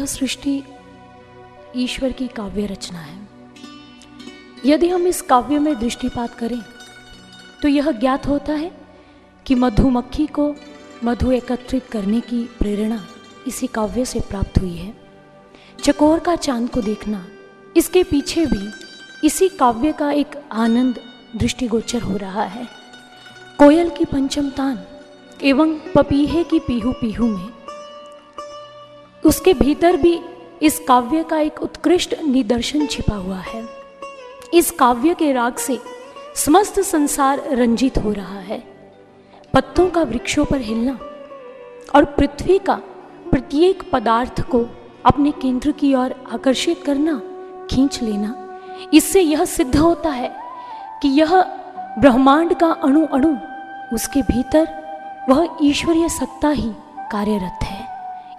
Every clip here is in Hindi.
यह सृष्टि ईश्वर की काव्य रचना है। यदि हम इस काव्य में दृष्टिपात करें तो यह ज्ञात होता है कि मधुमक्खी को मधु एकत्रित करने की प्रेरणा इसी काव्य से प्राप्त हुई है। चकोर का चाँद को देखना, इसके पीछे भी इसी काव्य का एक आनंद दृष्टिगोचर हो रहा है। कोयल की पंचम तान एवं पपीहे की पीहू पीहू में उसके भीतर भी इस काव्य का एक उत्कृष्ट निदर्शन छिपा हुआ है। इस काव्य के राग से समस्त संसार रंजित हो रहा है। पत्तों का वृक्षों पर हिलना और पृथ्वी का प्रत्येक पदार्थ को अपने केंद्र की ओर आकर्षित करना, खींच लेना, इससे यह सिद्ध होता है कि यह ब्रह्मांड का अणु अणु उसके भीतर वह ईश्वरीय सत्ता ही कार्यरत है।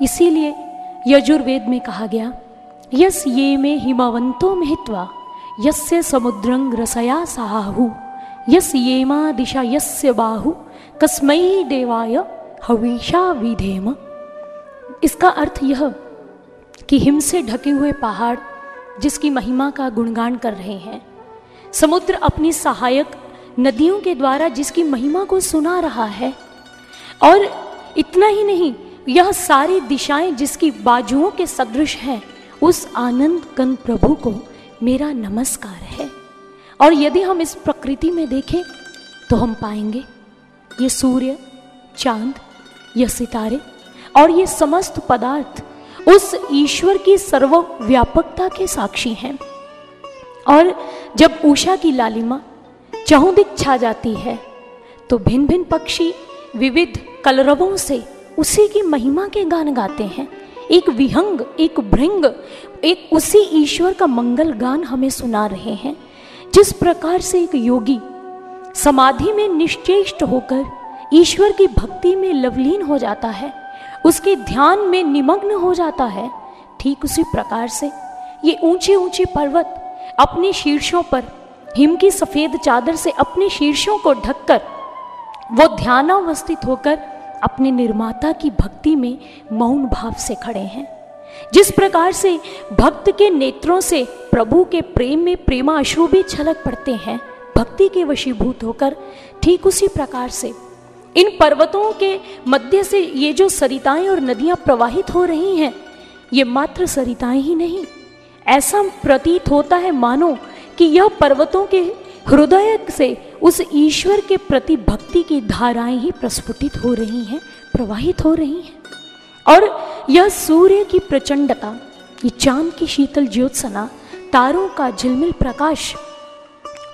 इसीलिए यजुर्वेद में कहा गया यस ये में हिमवंतो महित्वा, यस्य समुद्रंग रसया साहु यस ये मा दिशा यस्य बाहु कस्मई देवाय हवीशा विधेम। इसका अर्थ यह कि हिम से ढके हुए पहाड़ जिसकी महिमा का गुणगान कर रहे हैं, समुद्र अपनी सहायक नदियों के द्वारा जिसकी महिमा को सुना रहा है, और इतना ही नहीं यह सारी दिशाएँ जिसकी बाजुओं के सदृश हैं, उस आनंद कन प्रभु को मेरा नमस्कार है। और यदि हम इस प्रकृति में देखें तो हम पाएँगे, ये सूर्य, चाँद, ये सितारे और ये समस्त पदार्थ उस ईश्वर की सर्वव्यापकता के साक्षी हैं। और जब उषा की लालिमा चहुदिक छा जाती है तो भिन्न भिन्न पक्षी विविध कलरवों से उसी की महिमा के गान गाते हैं। एक विहंग, एक भृंग, एक उसी ईश्वर का मंगल गान हमें सुना रहे हैं। जिस प्रकार से एक योगी समाधि में निश्चेष्ट होकर ईश्वर की भक्ति में लवलीन हो जाता है, उसके ध्यान में निमग्न हो जाता है, ठीक उसी प्रकार से ये ऊँचे ऊँचे पर्वत अपने शीर्षों पर, हिम की सफ़ेद चादर से अपने शीर्षों को ढककर, वो ध्यानावस्थित होकर अपने निर्माता की भक्ति में मौन भाव से खड़े हैं। जिस प्रकार से भक्त के नेत्रों से प्रभु के प्रेम में प्रेमा अश्रु भी छलक पड़ते हैं, भक्ति के वशीभूत होकर ठीक उसी प्रकार से। इन पर्वतों के मध्य से ये जो सरिताएँ और नदियाँ प्रवाहित हो रही हैं, ये मात्र सरिताएँ ही नहीं। ऐसा प्रतीत होता है मानो कि यह पर्वतों के हृदय से उस ईश्वर के प्रति भक्ति की धाराएँ ही प्रस्फुटित हो रही हैं, प्रवाहित हो रही हैं। और यह सूर्य की प्रचंडता, ये चाँद की शीतल ज्योत्सना, तारों का झिलमिल प्रकाश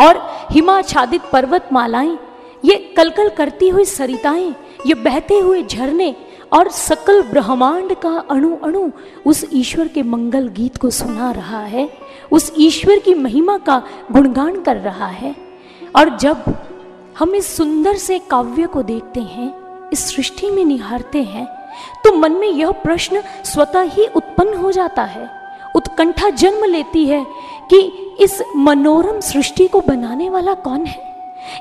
और हिमाच्छादित पर्वतमालाएँ, ये कलकल करती हुई सरिताएँ, ये बहते हुए झरने और सकल ब्रह्मांड का अणु अणु उस ईश्वर के मंगल गीत को सुना रहा है, उस ईश्वर की महिमा का गुणगान कर रहा है। और जब हम इस सुंदर से काव्य को देखते हैं, इस सृष्टि में निहारते हैं तो मन में यह प्रश्न स्वतः ही उत्पन्न हो जाता है। उत्कंठा जन्म लेती है कि इस मनोरम सृष्टि को बनाने वाला कौन है?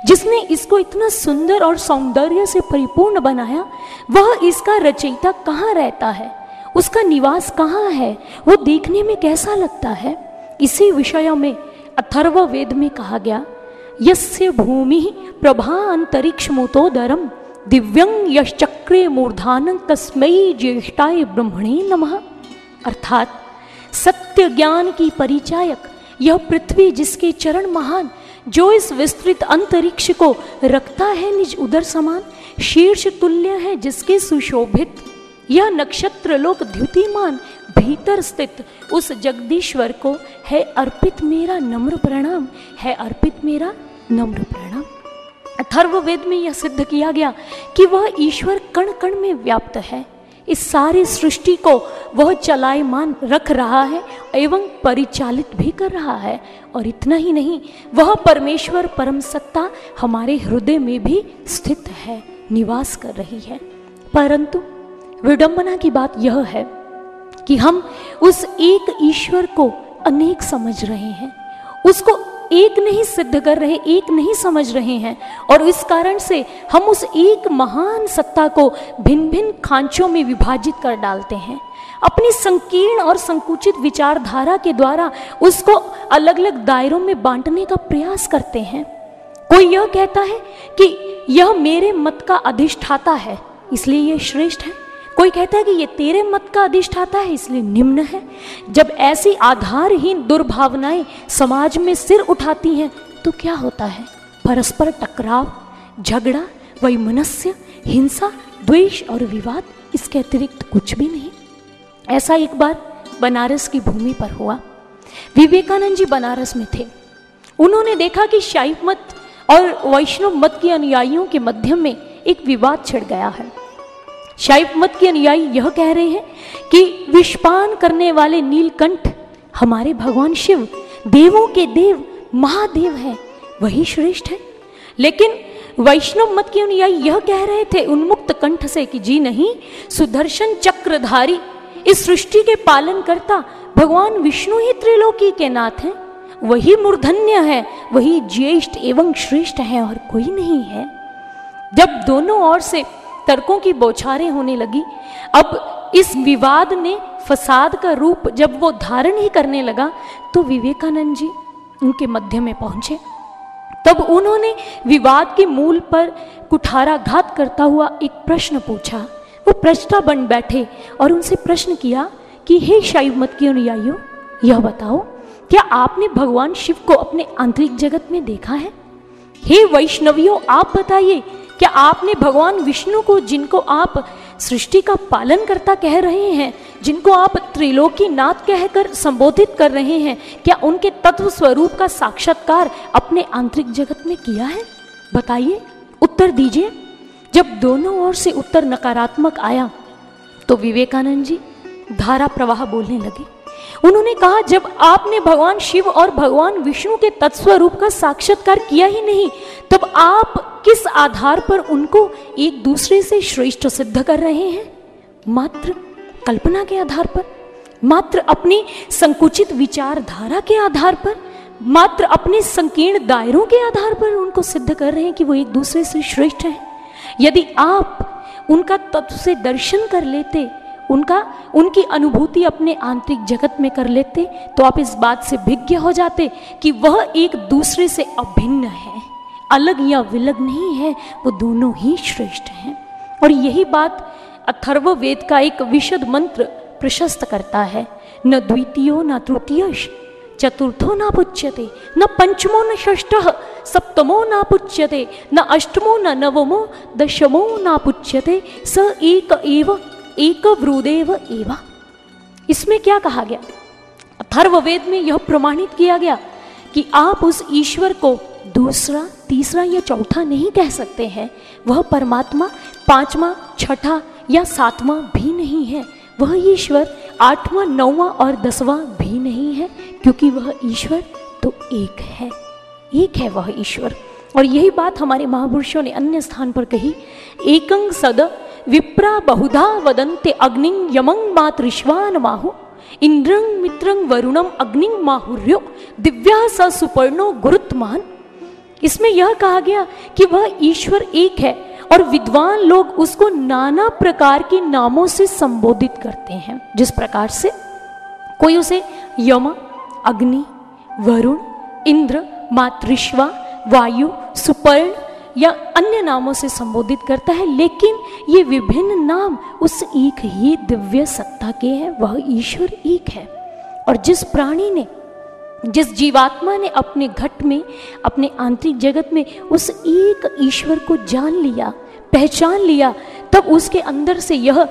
जिसने इसको इतना सुंदर और सौंदर्य से परिपूर्ण बनाया, वह इसका रचयिता कहाँ रहता है? उसका निवास कहाँ है? वो देखने में कैसा लगता है? इसी विषय में अथर्व वेद में कहा गया यस्य भूमि प्रभा अंतरिक्ष मुतोदरम दिव्यं यश्चक्रे मूर्धान तस्मयी ज्येष्ठाय ब्रह्मणे नमः। अर्थात सत्य ज्ञान की परिचायक, यह पृथ्वी जिसके चरण महान, जो इस विस्तृत अंतरिक्ष को रखता है निज उदर समान, शीर्ष तुल्य है जिसके सुशोभित, यह नक्षत्र लोक द्युतिमान भीतर स्थित उस जगदीश्वर को है अर्पित मेरा नम्र प्रणाम, है अर्पित मेरा नम्र प्रणाम अथर्व वेद में यह सिद्ध किया गया कि वह ईश्वर कण कण में व्याप्त है। इस सारी सृष्टि को वह चलायमान रख रहा है एवं परिचालित भी कर रहा है। और इतना ही नहीं, वह परमेश्वर परम सत्ता हमारे हृदय में भी स्थित है, निवास कर रही है। परंतु विडंबना की बात यह है कि हम उस एक ईश्वर को अनेक समझ रहे हैं। उसको एक नहीं सिद्ध कर रहे, एक नहीं समझ रहे हैं। और इस कारण से हम उस एक महान सत्ता को भिन्न भिन्न खांचों में विभाजित कर डालते हैं। अपनी संकीर्ण और संकुचित विचारधारा के द्वारा उसको अलग अलग दायरों में बांटने का प्रयास करते हैं। कोई यह कहता है कि यह मेरे मत का अधिष्ठाता है, इसलिए यह श्रेष्ठ है। कोई कहता है कि ये तेरे मत का अधिष्ठाता है, इसलिए निम्न है। जब ऐसी आधारहीन दुर्भावनाएँ समाज में सिर उठाती हैं तो क्या होता है? परस्पर टकराव, झगड़ा, वही वैमनस्य हिंसा, द्वेष और विवाद, इसके अतिरिक्त कुछ भी नहीं। ऐसा एक बार बनारस की भूमि पर हुआ। विवेकानंद जी बनारस में थे। उन्होंने देखा कि शाइफ मत और वैष्णव मत के अनुयायियों के मध्य में एक विवाद छिड़ गया है। शाइफ मत के अनुयायी यह कह रहे हैं कि विषपान करने वाले नीलकंठ हमारे भगवान शिव, देवों के देव, महादेव है, वही श्रेष्ठ है। लेकिन वैष्णव मत के अनुयायी यह कह रहे थे उन्मुक्त कंठ से कि जी नहीं, सुदर्शन चक्रधारी, इस सृष्टि के पालन करता भगवान विष्णु ही त्रिलोकी के नाथ हैं। वही मूर्धन्य है, वही ज्येष्ठ एवं श्रेष्ठ है और कोई नहीं है। जब दोनों ओर से तर्कों की बौछारें होने लगी। अब इस विवाद ने फसाद का रूप जब वो धारण ही करने लगा तो विवेकानंद जी उनके मध्य में पहुँचे। तब उन्होंने विवाद के मूल पर कुठाराघात करता हुआ एक प्रश्न पूछा। वो प्रश्ता बन बैठे और उनसे प्रश्न किया कि, हे शाइव मत के अनुयायियों, यह बताओ, क्या आपने भगवान शिव को अपने आंतरिक जगत में देखा है? हे वैष्णवियों, आप बताइए क्या आपने भगवान विष्णु को, जिनको आप सृष्टि का पालन करता कह रहे हैं, जिनको आप त्रिलोकी नाथ कहकर संबोधित कर रहे हैं, क्या उनके तत्व स्वरूप का साक्षात्कार अपने आंतरिक जगत में किया है? बताइए, उत्तर दीजिए। जब दोनों ओर से उत्तर नकारात्मक आया तो विवेकानंद जी धारा प्रवाह बोलने लगे। उन्होंने कहा, जब आपने भगवान शिव और भगवान विष्णु के तत्स्वरूप का साक्षात्कार किया ही नहीं, तब आप किस आधार पर उनको एक दूसरे से श्रेष्ठ सिद्ध कर रहे हैं? मात्र कल्पना के आधार पर? मात्र अपनी संकुचित विचारधारा के आधार पर? मात्र अपने संकीर्ण दायरों के आधार पर उनको सिद्ध कर रहे हैं कि वो एक दूसरे से श्रेष्ठ हैं? यदि आप उनका तत्व से दर्शन कर लेते उनका, उनकी अनुभूति अपने आंतरिक जगत में कर लेते तो आप इस बात से भिज्ञ हो जाते कि वह एक दूसरे से अभिन्न है। अलग या विलग नहीं है, वो दोनों ही श्रेष्ठ हैं। और यही बात अथर्व वेद का एक विशद मंत्र प्रशस्त करता है। न द्वितीयो, न तृतीय चतुर्थो न पुच्यते, न पंचमो न षष्ठ, सप्तमो न पुच्यते, न अष्टमो न नवमो, दशमो न पुच्यते, स एक एव एक व्रुदेव एवा। इसमें क्या कहा गया? अथर्ववेद में यह प्रमाणित किया गया कि आप उस ईश्वर को दूसरा, तीसरा या चौथा नहीं कह सकते हैं। वह परमात्मा पांचवा, छठा या सातवां भी नहीं है। वह ईश्वर आठवां, नौवां और दसवां भी नहीं है, क्योंकि वह ईश्वर तो एक है। एक है वह ईश्वर। और यही बात हमारे महापुरुषों ने अन्य स्थान पर कही एकंग सद विप्रा बहुधा वदन्ते अग्निं यमं मातृश्वान माहु। इंद्रं, मित्रं वरुणम अग्निं माहुर्यो। दिव्या स सुपर्णो, गुरुत्मान। इसमें यह कहा गया कि वह ईश्वर एक है और विद्वान लोग उसको नाना प्रकार के नामों से संबोधित करते हैं। जिस प्रकार से कोई उसे यम, अग्नि, वरुण, इंद्र, मातृश्वा, वायु, सुपर्ण या अन्य नामों से संबोधित करता है, लेकिन ये विभिन्न नाम उस एक ही दिव्य सत्ता के हैं, वह ईश्वर एक है। और जिस प्राणी ने, जिस जीवात्मा ने अपने घट में, अपने आंतरिक जगत में उस एक ईश्वर को जान लिया, पहचान लिया, तब उसके अंदर से यह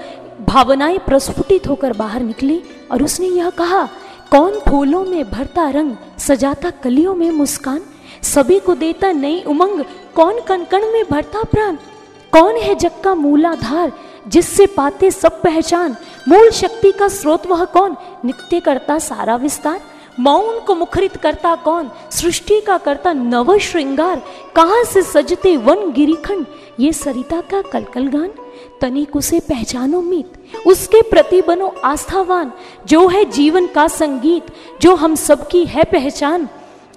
भावनाएँ प्रस्फुटित होकर बाहर निकली और उसने यह कहा, कौन फूलों में भरता रंग, सजाता कलियों में मुस्कान सभी को देता नई उमंग। कौन कण कण में भरता प्राण? कौन है जग का मूलाधार जिससे पाते सब पहचान? मूल शक्ति का स्रोत वह कौन? नित्य करता सारा विस्तार। मौन को मुखरित करता कौन? सृष्टि का करता नव श्रृंगार। कहाँ से सजते वन गिरिखंड? ये सरिता का कलकल गान। तनिक उसे पहचानो मीत। उसके प्रति बनो आस्थावान। जो है जीवन का संगीत। जो हम सबकी है पहचान।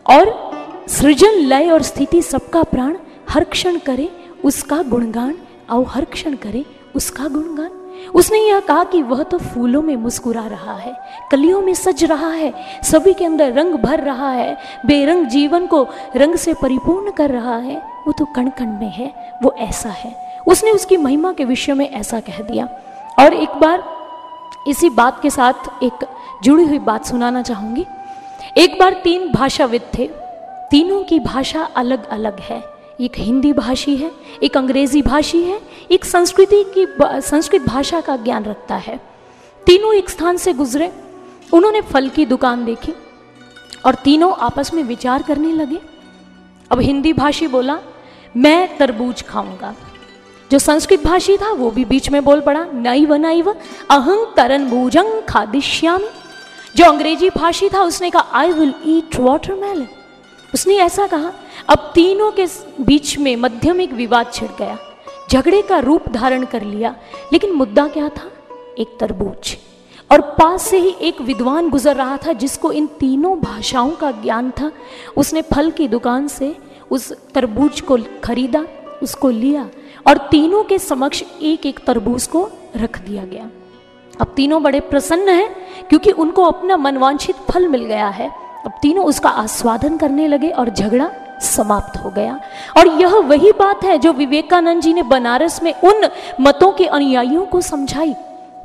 और सृजन, लय और स्थिति सबका प्राण, हर क्षण करे उसका गुणगान, आओ हर क्षण करे उसका गुणगान। उसने यह कहा कि वह तो फूलों में मुस्कुरा रहा है, कलियों में सज रहा है, सभी के अंदर रंग भर रहा है, बेरंग जीवन को रंग से परिपूर्ण कर रहा है। वो तो कण कण में है, वो ऐसा है। उसने उसकी महिमा के विषय में ऐसा कह दिया। और एक बार इसी बात के साथ एक जुड़ी हुई बात सुनाना चाहूँगी। एक बार तीन भाषाविद थे। तीनों की भाषा अलग अलग है। एक हिंदी भाषी है, एक अंग्रेज़ी भाषी है, एक संस्कृति की संस्कृत भाषा का ज्ञान रखता है। तीनों एक स्थान से गुजरे, उन्होंने फल की दुकान देखी और तीनों आपस में विचार करने लगे। अब हिंदी भाषी बोला, मैं तरबूज खाऊँगा। जो संस्कृत भाषी था, वो भी बीच में बोल पड़ा नई व नई व अहं तरनबूजंग खादिश्यामी जो अंग्रेज़ी भाषी था, उसने कहा आई विल ईट वाटरमेलन उसने ऐसा कहा, अब तीनों के बीच में मध्यम एक विवाद छिड़ गया। झगड़े का रूप धारण कर लिया, लेकिन मुद्दा क्या था? एक तरबूज। और पास से ही एक विद्वान गुजर रहा था, जिसको इन तीनों भाषाओं का ज्ञान था। उसने फल की दुकान से उस तरबूज को खरीदा, उसको लिया, और तीनों के समक्ष एक एक तरबूज को रख दिया गया। अब तीनों बड़े प्रसन्न हैं, क्योंकि उनको अपना मनवांछित फल मिल गया है। अब तीनों उसका आस्वादन करने लगे और झगड़ा समाप्त हो गया। और यह वही बात है जो विवेकानंद जी ने बनारस में उन मतों के अनुयायियों को समझाई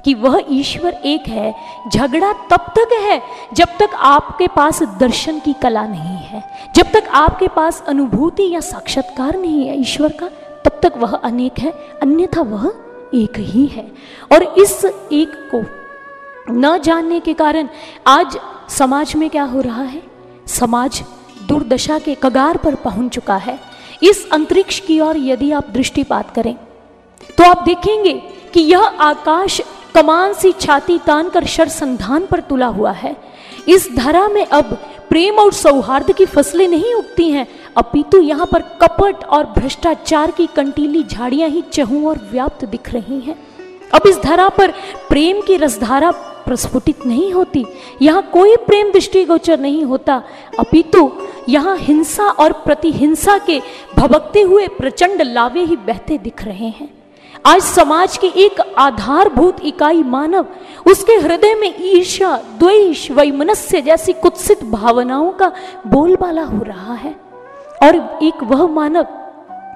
कि वह ईश्वर एक है, झगड़ा तब तक है जब तक आपके पास दर्शन की कला नहीं है। जब तक आपके पास अनुभूति या साक्षात्कार नहीं है ईश्वर का, तब तक वह अनेक है, अन्यथा वह एक ही है। और इस एक को न जानने के कारण आज समाज में क्या हो रहा है? समाज दुर्दशा के कगार पर पहुँच चुका है। इस अंतरिक्ष की ओर यदि आप दृष्टिपात करें तो आप देखेंगे कि यह आकाश कमान सी छाती तान कर शर संधान पर तुला हुआ है। इस धरा में अब प्रेम और सौहार्द की फ़सलें नहीं उगती हैं, अपितु यहाँ पर कपट और भ्रष्टाचार की कंटीली झाड़ियाँ ही चहु और व्याप्त दिख रही हैं। अब इस धरा पर प्रेम की रसधारा प्रस्फुटित नहीं होती, यहाँ कोई प्रेम दृष्टिगोचर नहीं होता। अपितु यहाँ हिंसा और प्रतिहिंसा के भबकते हुए प्रचंड लावे ही बहते दिख रहे हैं। आज समाज की एक आधारभूत इकाई मानव, उसके हृदय में ईर्षा द्वेष, वैमनस्य जैसी कुत्सित भावनाओं का बोलबाला हो रहा है। और एक वह मानव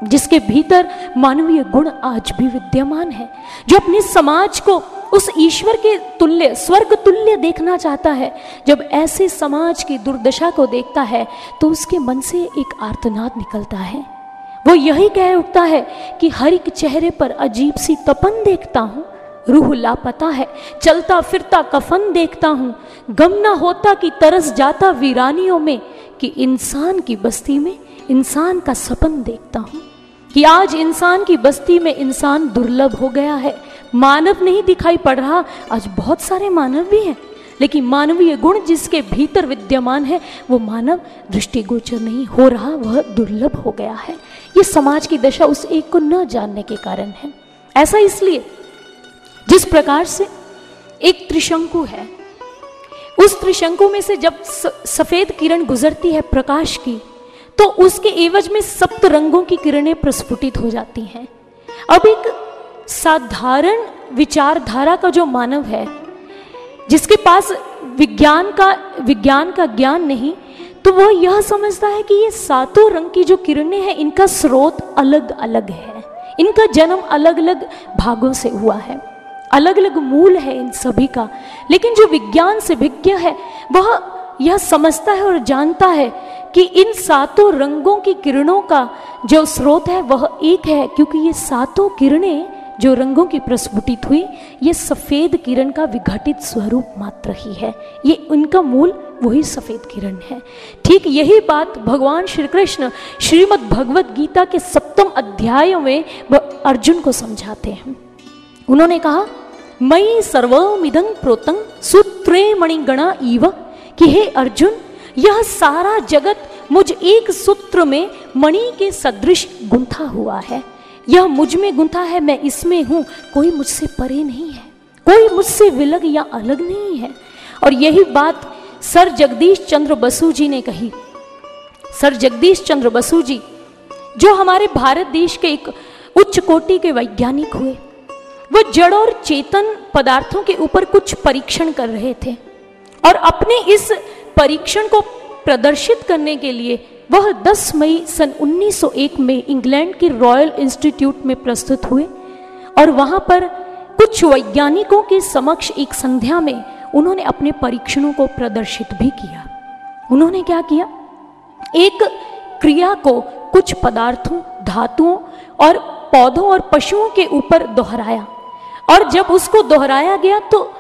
जिसके भीतर मानवीय गुण आज भी विद्यमान है, जो अपने समाज को उस ईश्वर के तुल्य, स्वर्ग तुल्य देखना चाहता है, जब ऐसे समाज की दुर्दशा को देखता है तो उसके मन से एक आर्तनाद निकलता है। वो यही कह उठता है कि हर एक चेहरे पर अजीब सी तपन देखता हूँ, रूह लापता है, चलता फिरता कफन देखता हूँ, गम ना होता कि तरस जाता वीरानियों में कि इंसान की बस्ती में इंसान का सपन देखता हूँ कि आज इंसान की बस्ती में इंसान दुर्लभ हो गया है। मानव नहीं दिखाई पड़ रहा। आज बहुत सारे मानव भी हैं। लेकिन मानवीय गुण जिसके भीतर विद्यमान है, वो मानव दृष्टिगोचर नहीं हो रहा, वह दुर्लभ हो गया है। ये समाज की दशा उस एक को न जानने के कारण है। ऐसा इसलिए, जिस प्रकार से एक त्रिशंकु है, उस त्रिशंकु में से जब सफ़ेद किरण गुजरती है प्रकाश की तो उसके एवज में सप्त रंगों की किरणें प्रस्फुटित हो जाती हैं। अब एक साधारण विचारधारा का जो मानव है, जिसके पास विज्ञान का विज्ञान का ज्ञान नहीं तो वह यह समझता है कि ये सातों रंग की जो किरणें हैं, इनका स्रोत अलग अलग है। इनका जन्म अलग अलग भागों से हुआ है। अलग अलग मूल है इन सभी का। लेकिन जो विज्ञान से विज्ञ है, वह यह समझता है और जानता है कि इन सातों रंगों की किरणों का जो स्रोत है, वह एक है, क्योंकि ये सातों किरणें जो रंगों की प्रस्फुटित हुई, ये सफ़ेद किरण का विघटित स्वरूप मात्र ही है। ये उनका मूल, वही सफ़ेद किरण है। ठीक यही बात भगवान श्री कृष्ण श्रीमद भगवत गीता के सप्तम अध्याय में अर्जुन को समझाते हैं। उन्होंने कहा मई सर्वमिदं प्रोतं सूत्रे मणिगणा इव कि हे अर्जुन यह सारा जगत मुझ एक सूत्र में मणि के सदृश गुंथा हुआ है। यह मुझमें गुंथा है, मैं इसमें हूँ। कोई मुझसे परे नहीं है। कोई मुझसे विलग या अलग नहीं है। और यही बात सर जगदीश चंद्र बसु जी ने कही। सर जगदीश चंद्र बसु जी, जो हमारे भारत देश के एक उच्च कोटि के वैज्ञानिक हुए, वो जड़ और चेतन पदार्थों के ऊपर कुछ परीक्षण कर रहे थे। और अपने इस परीक्षण को प्रदर्शित करने के लिए वह 10 मई सन 1901 में इंग्लैंड के रॉयल इंस्टीट्यूट में प्रस्तुत हुए और वहाँ पर कुछ वैज्ञानिकों के समक्ष एक संध्या में उन्होंने अपने परीक्षणों को प्रदर्शित भी किया। उन्होंने क्या किया? एक क्रिया को कुछ पदार्थों, धातुओं और पौधों और पशुओं के ऊपर दोहराया और जब उसको दोहराया गया तो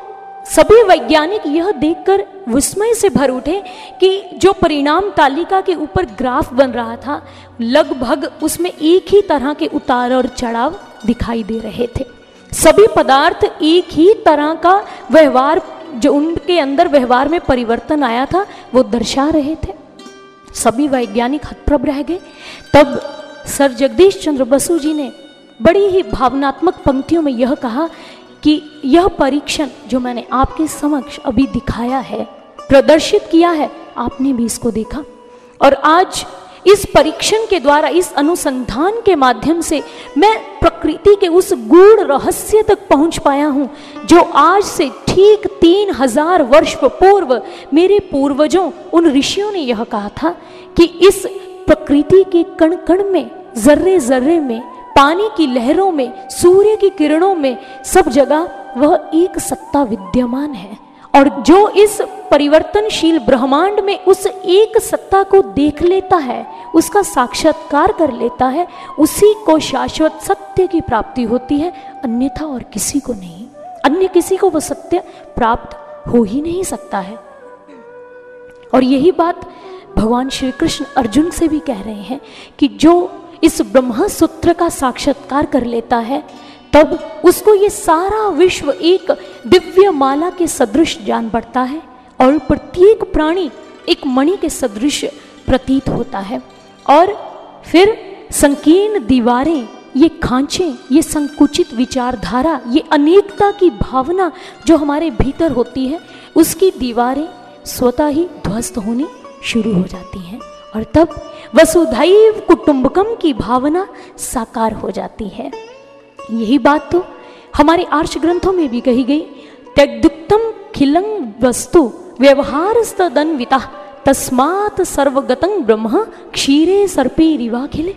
सभी वैज्ञानिक यह देखकर विस्मय से भर उठे कि जो परिणाम तालिका के ऊपर ग्राफ बन रहा था, लगभग उसमें एक ही तरह के उतार और चढ़ाव दिखाई दे रहे थे। सभी पदार्थ एक ही तरह का व्यवहार, जो उनके अंदर व्यवहार में परिवर्तन आया था, वो दर्शा रहे थे। सभी वैज्ञानिक हतप्रभ रह गए। तब सर जगदीश चंद्र बसु जी ने बड़ी ही भावनात्मक पंक्तियों में यह कहा कि यह परीक्षण जो मैंने आपके समक्ष अभी दिखाया है, प्रदर्शित किया है, आपने भी इसको देखा। और आज इस परीक्षण के द्वारा, इस अनुसंधान के माध्यम से मैं प्रकृति के उस गूढ़ रहस्य तक पहुँच पाया हूँ, जो आज से ठीक तीन हज़ार वर्ष पूर्व मेरे पूर्वजों, उन ऋषियों ने यह कहा था कि इस प्रकृति के कण कण में जर्रे जर्रे में पानी की लहरों में, सूर्य की किरणों में सब जगह वह एक सत्ता विद्यमान है। और जो इस परिवर्तनशील ब्रह्मांड में उस एक सत्ता को देख लेता है, उसका साक्षात्कार कर लेता है, उसी को शाश्वत सत्य की प्राप्ति होती है। अन्यथा और किसी को नहीं। अन्य किसी को वह सत्य प्राप्त हो ही नहीं सकता है। और यही बात भगवान श्री कृष्ण अर्जुन से भी कह रहे हैं कि जो इस ब्रह्म सूत्र का साक्षात्कार कर लेता है, तब उसको ये सारा विश्व एक दिव्य माला के सदृश जान पड़ता है और प्रत्येक प्राणी एक मणि के सदृश प्रतीत होता है। और फिर संकीर्ण दीवारें, ये खांचे, ये संकुचित विचारधारा, ये अनेकता की भावना जो हमारे भीतर होती है, उसकी दीवारें स्वतः ही ध्वस्त होनी शुरू हो जाती हैं। और तब वसुधैव कुटुंबकम की भावना साकार हो जाती है। यही बात तो हमारे आर्ष ग्रंथों में भी कही गई। त्यक्तम खिलंग वस्तु व्यवहार तस्मात सर्वगतं ब्रह्म क्षीरे सर्पे रिवा खिले।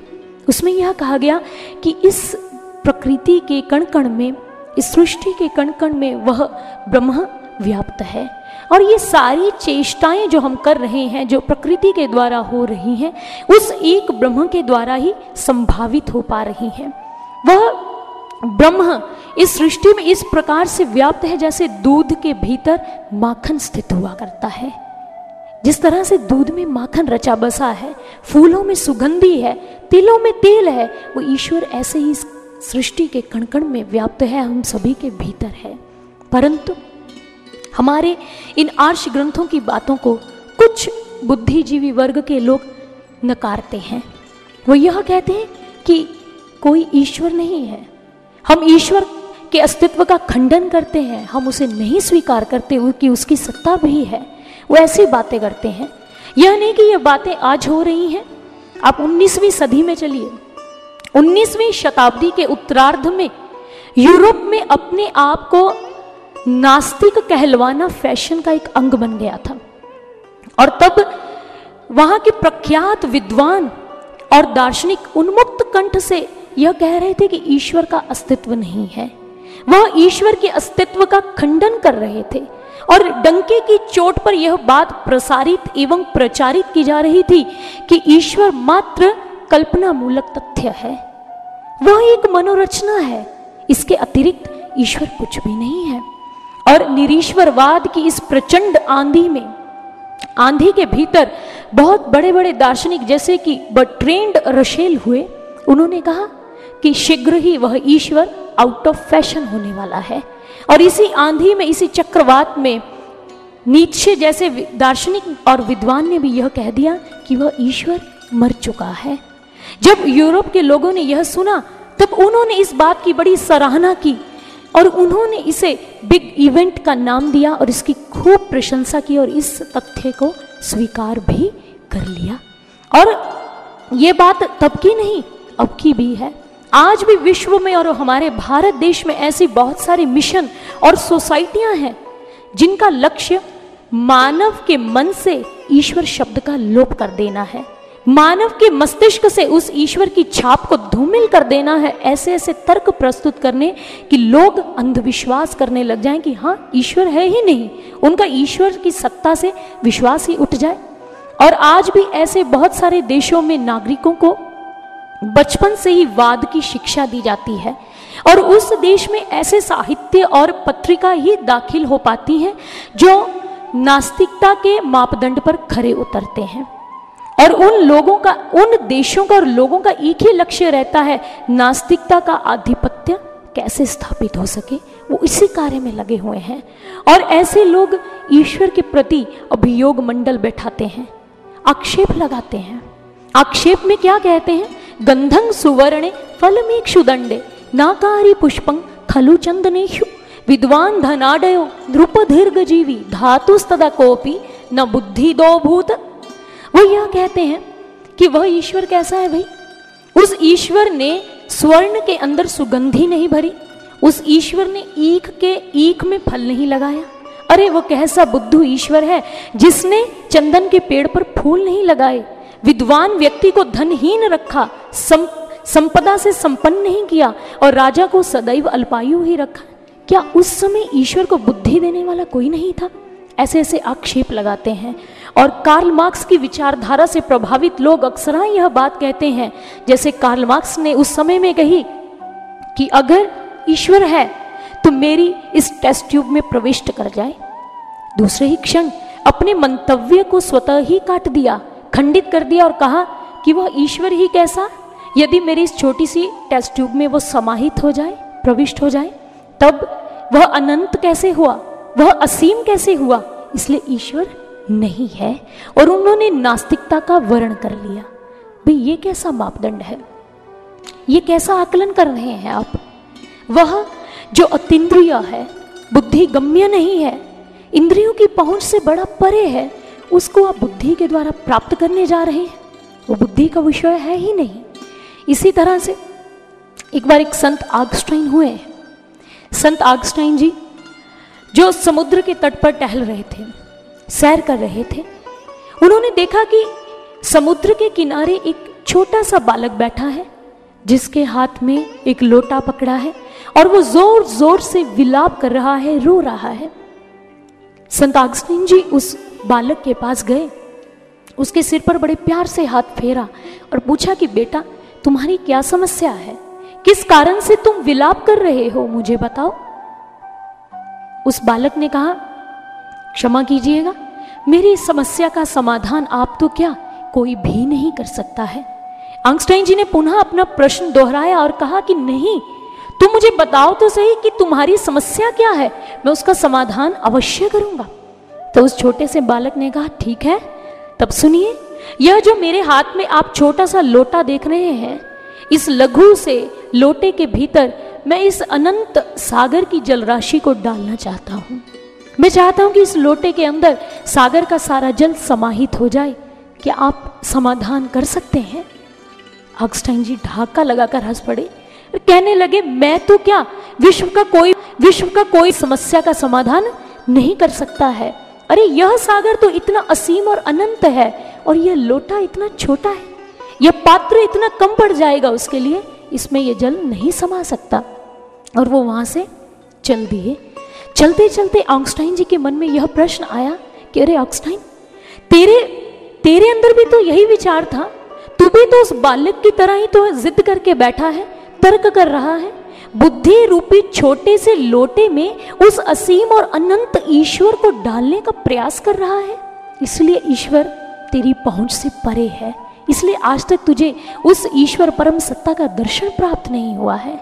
उसमें यह कहा गया कि इस प्रकृति के कण कण में, इस सृष्टि के कण कण में वह ब्रह्म व्याप्त है। और ये सारी चेष्टाएँ जो हम कर रहे हैं, जो प्रकृति के द्वारा हो रही हैं, उस एक ब्रह्म के द्वारा ही संभावित हो पा रही हैं। वह ब्रह्म इस सृष्टि में इस प्रकार से व्याप्त है जैसे दूध के भीतर माखन स्थित हुआ करता है। जिस तरह से दूध में माखन रचा बसा है, फूलों में सुगंधी है, तिलों में तेल है, वो ईश्वर ऐसे ही सृष्टि के कणकण में व्याप्त है, हम सभी के भीतर है। परंतु हमारे इन आर्ष ग्रंथों की बातों को कुछ बुद्धिजीवी वर्ग के लोग नकारते हैं। वो यह कहते हैं कि कोई ईश्वर नहीं है। हम ईश्वर के अस्तित्व का खंडन करते हैं। हम उसे नहीं स्वीकार करते कि उसकी सत्ता भी है। वो ऐसी बातें करते हैं। यह नहीं कि ये बातें आज हो रही हैं। आप 19वीं सदी में चलिए। 19वीं शताब्दी के उत्तरार्ध में यूरोप में अपने आप को नास्तिक कहलवाना फ़ैशन का एक अंग बन गया था। और तब वहाँ के प्रख्यात विद्वान और दार्शनिक उन्मुक्त कंठ से यह कह रहे थे कि ईश्वर का अस्तित्व नहीं है। वह ईश्वर के अस्तित्व का खंडन कर रहे थे और डंके की चोट पर यह बात प्रसारित एवं प्रचारित की जा रही थी कि ईश्वर मात्र कल्पना मूलक तथ्य है। वह एक मनोरचना है। इसके अतिरिक्त ईश्वर कुछ भी नहीं है। और निरीश्वरवाद की इस प्रचंड आंधी में, आंधी के भीतर बहुत बड़े बड़े दार्शनिक जैसे कि बट्रेंड रशेल हुए, उन्होंने कहा कि शीघ्र ही वह ईश्वर आउट ऑफ़ फ़ैशन होने वाला है। और इसी आंधी में, इसी चक्रवात में नीचे जैसे दार्शनिक और विद्वान ने भी यह कह दिया कि वह ईश्वर मर चुका है। जब यूरोप के लोगों ने यह सुना, तब उन्होंने इस बात की बड़ी सराहना की और उन्होंने इसे बिग इवेंट का नाम दिया और इसकी खूब प्रशंसा की और इस तथ्य को स्वीकार भी कर लिया। और ये बात तब की नहीं, अब की भी है। आज भी विश्व में और हमारे भारत देश में ऐसी बहुत सारे मिशन और सोसाइटियाँ हैं जिनका लक्ष्य मानव के मन से ईश्वर शब्द का लोप कर देना है। मानव के मस्तिष्क से उस ईश्वर की छाप को धूमिल कर देना है। ऐसे ऐसे तर्क प्रस्तुत करने कि लोग अंधविश्वास करने लग जाएँ कि हाँ ईश्वर है ही नहीं। उनका ईश्वर की सत्ता से विश्वास ही उठ जाए। और आज भी ऐसे बहुत सारे देशों में नागरिकों को बचपन से ही वाद की शिक्षा दी जाती है और उस देश में ऐसे साहित्य और पत्रिका ही दाखिल हो पाती हैं जो नास्तिकता के मापदंड पर खरे उतरते हैं। और उन लोगों का, उन देशों का और लोगों का एक ही लक्ष्य रहता है, नास्तिकता का आधिपत्य कैसे स्थापित हो सके? वो इसी कार्य में लगे हुए हैं। और ऐसे लोग ईश्वर के प्रति अभियोग मंडल बैठाते हैं, आक्षेप लगाते हैं। आक्षेप में क्या कहते हैं? गंधं सुवर्णे फलमेक्षु दंडे, नाकारी पुष्पं खलु चंदनेशु विद्वान धनाडयो नृप दीर्घ जीवी धातु धातुस्तदा कोपी न बुद्धि दो भूत वो यह कहते हैं कि वह ईश्वर कैसा है भाई? उस ईश्वर ने स्वर्ण के अंदर सुगंधी नहीं भरी उस ईश्वर ने ईख के ईख में फल नहीं लगाया। अरे वो कैसा बुद्धू ईश्वर है जिसने चंदन के पेड़ पर फूल नहीं लगाए विद्वान व्यक्ति को धनहीन रखा सम, संपदा से संपन्न नहीं किया और राजा को सदैव अल्पायु ही रखा। क्या उस समय ईश्वर को बुद्धि देने वाला कोई नहीं था? ऐसे ऐसे आक्षेप लगाते हैं। और कार्ल मार्क्स की विचारधारा से प्रभावित लोग अक्सर यह बात कहते हैं। जैसे कार्ल मार्क्स ने उस समय में कही कि अगर ईश्वर है तो मेरी इस टेस्ट ट्यूब में प्रविष्ट कर जाए। दूसरे ही क्षण अपने मंतव्य को स्वतः ही काट दिया, खंडित कर दिया और कहा कि वह ईश्वर ही कैसा? यदि मेरी इस छोटी सी टेस्ट ट्यूब में वो समाहित हो जाए, प्रविष्ट हो जाए, तब वह अनंत कैसे हुआ? वह असीम कैसे हुआ? इसलिए ईश्वर नहीं है और उन्होंने नास्तिकता का वर्ण कर लिया। भाई, ये कैसा मापदंड है? ये कैसा आकलन कर रहे हैं आप? वह जो अतिद्रिय है बुद्धि गम्य नहीं है, इंद्रियों की पहुँच से बड़ा परे है, उसको आप बुद्धि के द्वारा प्राप्त करने जा रहे हैं। वो बुद्धि का विषय है ही नहीं। इसी तरह से एक बार एक संत आगस्टाइन हुए संत आगस्टाइन जी, जो समुद्र के तट पर टहल रहे थे। सैर कर रहे थे। उन्होंने देखा कि समुद्र के किनारे एक छोटा सा बालक बैठा है, जिसके हाथ में एक लोटा पकड़ा है और वो ज़ोर ज़ोर से विलाप कर रहा है, रो रहा है। संत आगस्टीन जी उस बालक के पास गए। उसके सिर पर बड़े प्यार से हाथ फेरा और पूछा कि, बेटा, तुम्हारी क्या समस्या है? किस कारण से तुम विलाप कर रहे हो? मुझे बताओ। उस बालक ने कहा क्षमा कीजिएगा। मेरी समस्या का समाधान आप तो क्या कोई भी नहीं कर सकता है? आंगस्टाइन जी ने पुनः अपना प्रश्न दोहराया और कहा कि नहीं, तुम मुझे बताओ तो सही कि तुम्हारी समस्या क्या है? मैं उसका समाधान अवश्य करूँगा। तो उस छोटे से बालक ने कहा, ठीक है, तब सुनिए, यह जो मेरे हाथ में आप छोटा सा लोटा देख रहे हैं, इस लघु से लोटे के भीतर मैं इस अनंत सागर की जलराशि को डालना चाहता हूँ। मैं चाहता हूँ कि इस लोटे के अंदर सागर का सारा जल समाहित हो जाए क्या आप समाधान कर सकते हैं। अक्सटाइन जी ढाका लगाकर हंस पड़े कहने लगे, मैं तो क्या विश्व का कोई, विश्व का कोई समस्या का समाधान नहीं कर सकता है? अरे, यह सागर तो इतना असीम और अनंत है और यह लोटा इतना छोटा है। यह पात्र इतना कम पड़ जाएगा उसके लिए, इसमें यह जल नहीं समा सकता। और वो वहाँ से चल दिए। चलते चलते ऑक्सटाइन जी के मन में यह प्रश्न आया कि अरे ऑक्सटाइन तेरे तेरे अंदर भी तो यही विचार था? तू भी तो उस बालक की तरह ही तो जिद करके बैठा है, तर्क कर रहा है। बुद्धि रूपी छोटे से लोटे में उस असीम और अनंत ईश्वर को डालने का प्रयास कर रहा है। इसलिए ईश्वर तेरी पहुँच से परे है। इसलिए आज तक तुझे उस ईश्वर परम सत्ता का दर्शन प्राप्त नहीं हुआ है।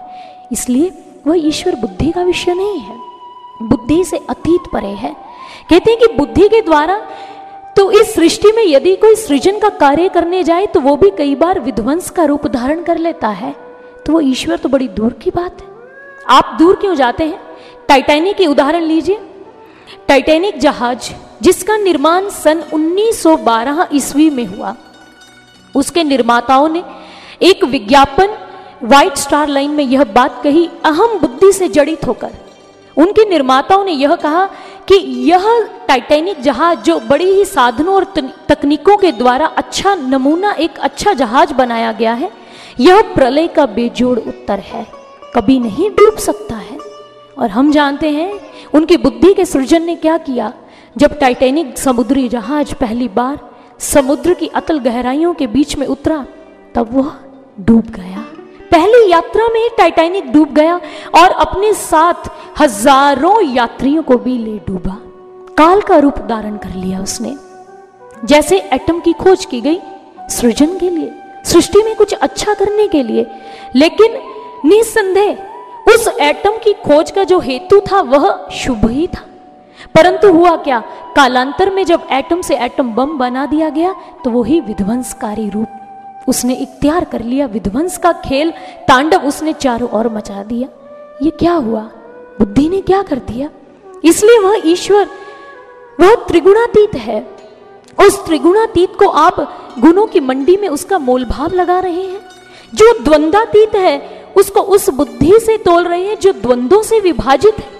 इसलिए वह ईश्वर बुद्धि का विषय नहीं है। बुद्धि से अतीत परे है। कहते हैं कि बुद्धि के द्वारा तो इस सृष्टि में यदि कोई सृजन का कार्य करने जाए तो वो भी कई बार विध्वंस का रूप धारण कर लेता है। तो वो ईश्वर तो बड़ी दूर की बात है। आप दूर क्यों जाते हैं? टाइटैनिक की उदाहरण लीजिए। टाइटैनिक जहाज़, जिसका निर्माण सन 1912 ईस्वी में हुआ। उसके निर्माताओं ने एक विज्ञापन व्हाइट स्टार लाइन में यह बात कही, अहम बुद्धि से जड़ित होकर। उनके निर्माताओं ने यह कहा कि यह टाइटैनिक जहाज़ जो बड़ी ही साधनों और तकनीकों के द्वारा अच्छा नमूना, एक अच्छा जहाज़ बनाया गया है, यह प्रलय का बेजोड़ उत्तर है। कभी नहीं डूब सकता है। और हम जानते हैं, उनकी बुद्धि के सृजन ने क्या किया? जब टाइटैनिक समुद्री जहाज़ पहली बार समुद्र की अतल गहराइयों के बीच में उतरा, तब वह डूब गया। पहली यात्रा में टाइटैनिक डूब गया और अपने साथ हज़ारों यात्रियों को भी ले डूबा। काल का रूप धारण कर लिया उसने। जैसे एटम की खोज की गई सृजन के लिए, सृष्टि में कुछ अच्छा करने के लिए। लेकिन निसंदेह, उस एटम की खोज का जो हेतु था, वह शुभ ही था। परंतु हुआ क्या? कालांतर में जब एटम से एटम बम बना दिया गया तो वही विध्वंसकारी रूप उसने इख्तियार कर लिया, विध्वंस का खेल, तांडव उसने चारों ओर मचा दिया। ये क्या हुआ? बुद्धि ने क्या कर दिया? इसलिए वह ईश्वर, वह त्रिगुणातीत है। उस त्रिगुणातीत को आप गुणों की मंडी में उसका मोल भाव लगा रहे हैं। जो द्वंद्वातीत है, उसको उस बुद्धि से तोल रहे हैं, जो द्वंद्वों से विभाजित है।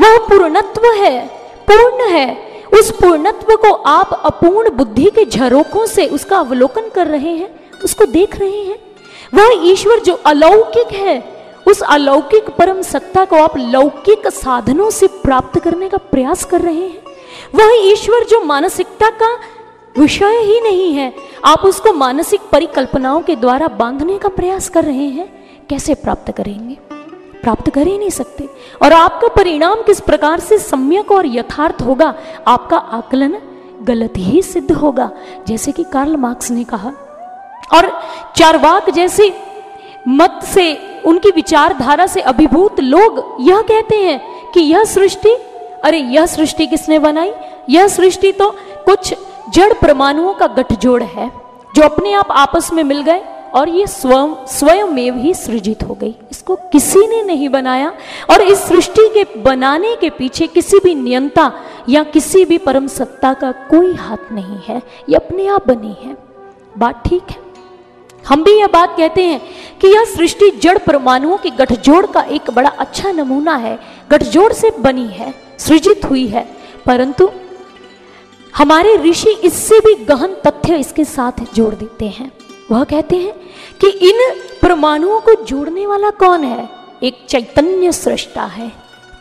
वह पूर्णत्व है, पूर्ण है। उस पूर्णत्व को आप अपूर्ण बुद्धि के झरोकों से उसका अवलोकन कर रहे हैं। उसको देख रहे हैं। वह ईश्वर जो अलौकिक है, उस अलौकिक परम सत्ता को आप लौकिक साधनों से प्राप्त करने का प्रयास कर रहे हैं। वह ईश्वर जो मानसिकता का विषय ही नहीं है, आप उसको मानसिक परिकल्पनाओं के द्वारा बांधने का प्रयास कर रहे हैं। कैसे प्राप्त करेंगे? प्राप्त कर ही नहीं सकते। और आपका परिणाम किस प्रकार से सम्यक और यथार्थ होगा, आपका आकलन गलत ही सिद्ध होगा। जैसे कि कार्ल मार्क्स ने कहा और चारवाक जैसे मत से, उनकी विचारधारा से अभिभूत लोग यह कहते हैं कि यह सृष्टि, अरे यह सृष्टि किसने बनाई? यह सृष्टि तो कुछ जड़ परमाणुओं का गठजोड़ है, जो अपने आप आपस में मिल गए और ये स्वयं स्वयं में ही सृजित हो गई। इसको किसी ने नहीं बनाया और इस सृष्टि के बनाने के पीछे किसी भी नियंता या किसी भी परम सत्ता का कोई हाथ नहीं है, ये अपने आप बनी है। बात ठीक है। हम भी यह बात कहते हैं कि यह सृष्टि जड़ परमाणुओं के गठजोड़ का एक बड़ा अच्छा नमूना है। गठजोड़ से बनी है, सृजित हुई है। परंतु हमारे ऋषि इससे भी गहन तथ्य इसके साथ जोड़ देते हैं। वह कहते हैं कि इन परमाणुओं को जोड़ने वाला कौन है? एक चैतन्य सृष्टा है,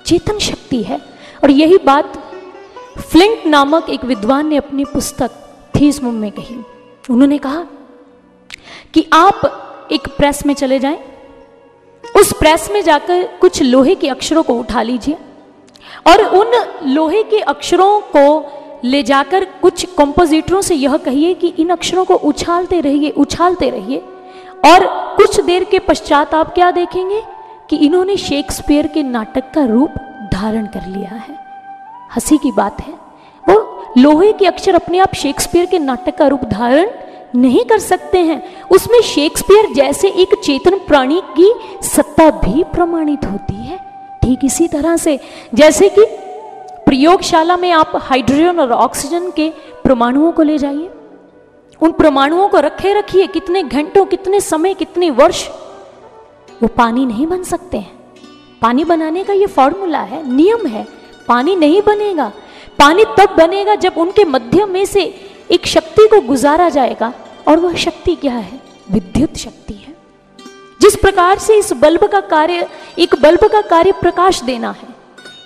चेतन शक्ति है। और यही बात फ्लिंट नामक एक विद्वान ने अपनी पुस्तक थीसम में कही। उन्होंने कहा कि आप एक प्रेस में चले जाएँ। उस प्रेस में जाकर कुछ लोहे के अक्षरों को उठा लीजिए और उन लोहे के अक्षरों को ले जाकर कुछ कंपोजिटरों से यह कहिए कि इन अक्षरों को उछालते रहिए उछालते रहिए। और कुछ देर के पश्चात आप क्या देखेंगे कि इन्होंने शेक्सपियर के नाटक का रूप धारण कर लिया है। हँसी की बात है। वो लोहे के अक्षर अपने आप शेक्सपियर के नाटक का रूप धारण नहीं कर सकते हैं। उसमें शेक्सपियर जैसे एक चेतन प्राणी की सत्ता भी प्रमाणित होती है। ठीक इसी तरह से, जैसे कि प्रयोगशाला में आप हाइड्रोजन और ऑक्सीजन के परमाणुओं को ले जाइए। उन परमाणुओं को रखे रखिए, कितने घंटों, कितने समय, कितने वर्ष, वो पानी नहीं बन सकते हैं। पानी बनाने का ये फॉर्मूला है, नियम है, पानी नहीं बनेगा। पानी तब बनेगा जब उनके मध्य में से एक शक्ति को गुजारा जाएगा और वह शक्ति क्या है? विद्युत शक्ति है। जिस प्रकार से इस बल्ब का कार्य, एक बल्ब का कार्य प्रकाश देना है,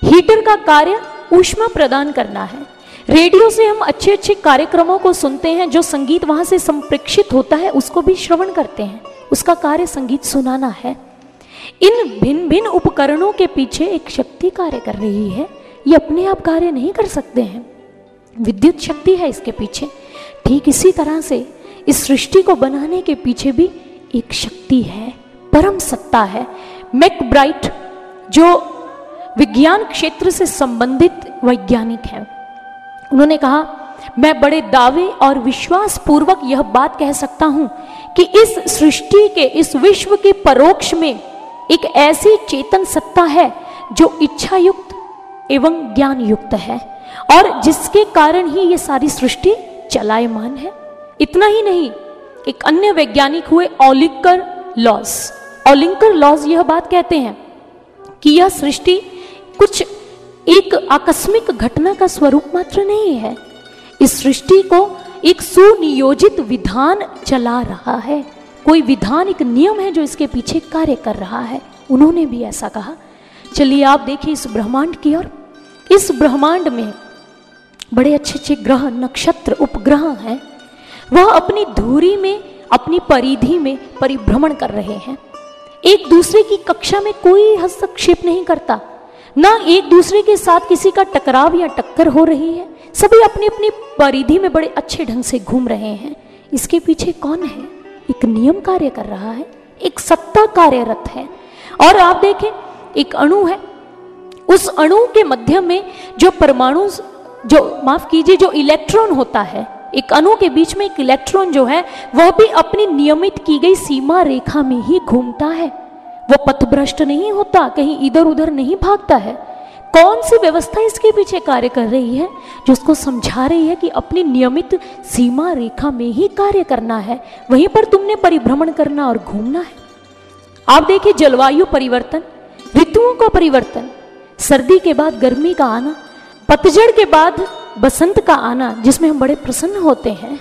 हीटर का कार्य ऊष्मा प्रदान करना है। रेडियो से हम अच्छे अच्छे कार्यक्रमों को सुनते हैं, जो संगीत वहाँ से संप्रेक्षित होता है, उसको भी श्रवण करते हैं। उसका कार्य संगीत सुनाना है। इन भिन्न भिन्न उपकरणों के पीछे एक शक्ति कार्य कर रही है। ये अपने आप कार्य नहीं कर सकते हैं। विद्युत शक्ति है इसके पीछे। ठीक इसी तरह से इस सृष्टि को बनाने के पीछे भी एक शक्ति है, परम सत्ता है। मैकब्राइट, जो विज्ञान क्षेत्र से संबंधित वैज्ञानिक हैं। उन्होंने कहा, मैं बड़े दावे और विश्वास पूर्वक यह बात कह सकता हूँ कि इस सृष्टि के, इस विश्व के परोक्ष में एक ऐसी चेतन सत्ता है जो इच्छा युक्त एवं ज्ञान युक्त है। और जिसके कारण ही ये सारी सृष्टि चलायमान है। इतना ही नहीं, एक अन्य वैज्ञानिक हुए ओलिकर लॉस। ओलिंकर लॉज यह बात कहते हैं कि यह सृष्टि कुछ एक आकस्मिक घटना का स्वरूप मात्र नहीं है। इस सृष्टि को एक सुनियोजित विधान चला रहा है। कोई विधान, एक नियम है जो इसके पीछे कार्य कर रहा है। उन्होंने भी ऐसा कहा। चलिए आप देखिए इस ब्रह्मांड की ओर। इस ब्रह्मांड में बड़े अच्छे अच्छे ग्रह, नक्षत्र, उपग्रह हैं। वह अपनी धूरी में, अपनी परिधि में परिभ्रमण कर रहे हैं। एक दूसरे की कक्षा में कोई हस्तक्षेप नहीं करता। ना एक दूसरे के साथ किसी का टकराव या टक्कर हो रही है। सभी अपनी अपनी परिधि में बड़े अच्छे ढंग से घूम रहे हैं। इसके पीछे कौन है? एक नियम कार्य कर रहा है। एक सत्ता कार्यरत है। और आप देखें, एक अणु है। उस अणु के मध्य में जो परमाणु जो, माफ़ कीजिए, जो इलेक्ट्रॉन होता है, एक अणु के बीच में एक इलेक्ट्रॉन जो है, वह भी अपनी नियमित की गई सीमा रेखा में ही घूमता है। वो पथभ्रष्ट नहीं होता, कहीं इधर उधर नहीं भागता है। कौन सी व्यवस्था इसके पीछे कार्य कर रही है, जो उसको समझा रही है कि अपनी नियमित सीमा रेखा में ही कार्य करना है, वहीं पर तुमने परिभ्रमण करना और घूमना है? आप देखिए जलवायु परिवर्तन, ऋतुओं का परिवर्तन, सर्दी के बाद गर्मी का आना पतझड़ के बाद बसंत का आना, जिसमें हम बड़े प्रसन्न होते हैं।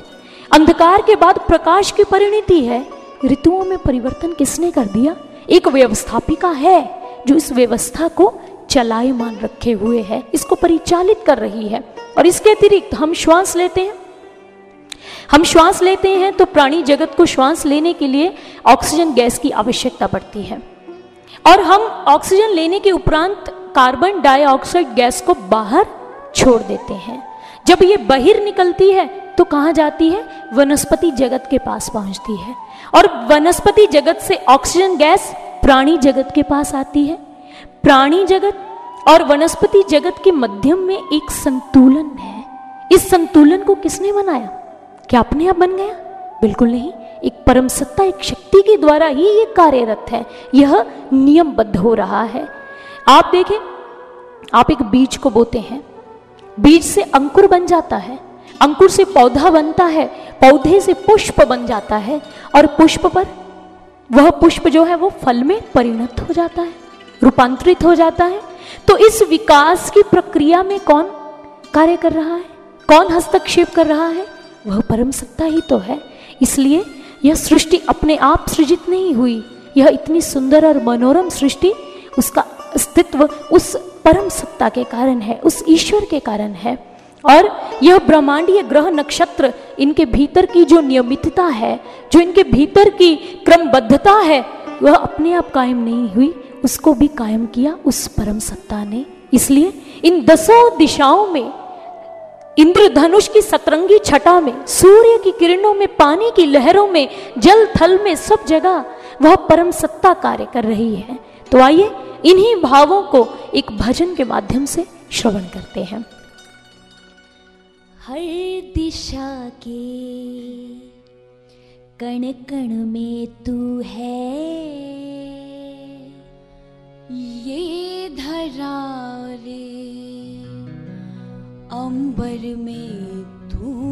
अंधकार के बाद प्रकाश की परिणति है। ऋतुओं में परिवर्तन किसने कर दिया? एक व्यवस्थापिका है, जो इस व्यवस्था को चलायमान रखे हुए है। इसको परिचालित कर रही है। और इसके अतिरिक्त हम श्वास लेते हैं। हम श्वास लेते हैं तो प्राणी जगत को श्वास लेने के लिए ऑक्सीजन गैस की आवश्यकता पड़ती है। और हम ऑक्सीजन लेने के उपरांत कार्बन डाइऑक्साइड गैस को बाहर छोड़ देते हैं। जब ये बहिर निकलती है तो कहाँ जाती है? वनस्पति जगत के पास पहुँचती है। और वनस्पति जगत से ऑक्सीजन गैस प्राणी जगत के पास आती है। प्राणी जगत और वनस्पति जगत के मध्यम में एक संतुलन है। इस संतुलन को किसने बनाया? क्या अपने आप बन गया? बिल्कुल नहीं। एक परम सत्ता, एक शक्ति के द्वारा ही ये कार्यरत है। यह नियमबद्ध हो रहा है। आप देखें, आप एक बीज को बोते हैं। बीज से अंकुर बन जाता है, अंकुर से पौधा बनता है, पौधे से पुष्प बन जाता है और पुष्प पर वह पुष्प जो है वो फल में परिणत हो जाता है, रूपांतरित हो जाता है। तो इस विकास की प्रक्रिया में कौन कार्य कर रहा है, कौन हस्तक्षेप कर रहा है, वह परम सत्ता ही तो है। इसलिए यह सृष्टि अपने आप सृजित नहीं हुई, यह इतनी सुंदर और मनोरम सृष्टि उसका अस्तित्व उस परम सत्ता के कारण है, उस ईश्वर के कारण है। और यह ब्रह्मांडीय ग्रह नक्षत्र इनके भीतर की जो नियमितता है, जो इनके भीतर की क्रमबद्धता है, वह अपने आप कायम नहीं हुई, उसको भी कायम किया उस परम सत्ता ने। इसलिए इन दसों दिशाओं में, इंद्रधनुष की सतरंगी छटा में, सूर्य की किरणों में, पानी की लहरों में, जल थल में, सब जगह वह परम सत्ता कार्य कर रही है। तो आइए इन्हीं भावों को एक भजन के माध्यम से श्रवण करते हैं। हर दिशा के कण कण में तू है। ये धरा रे अंबर में तू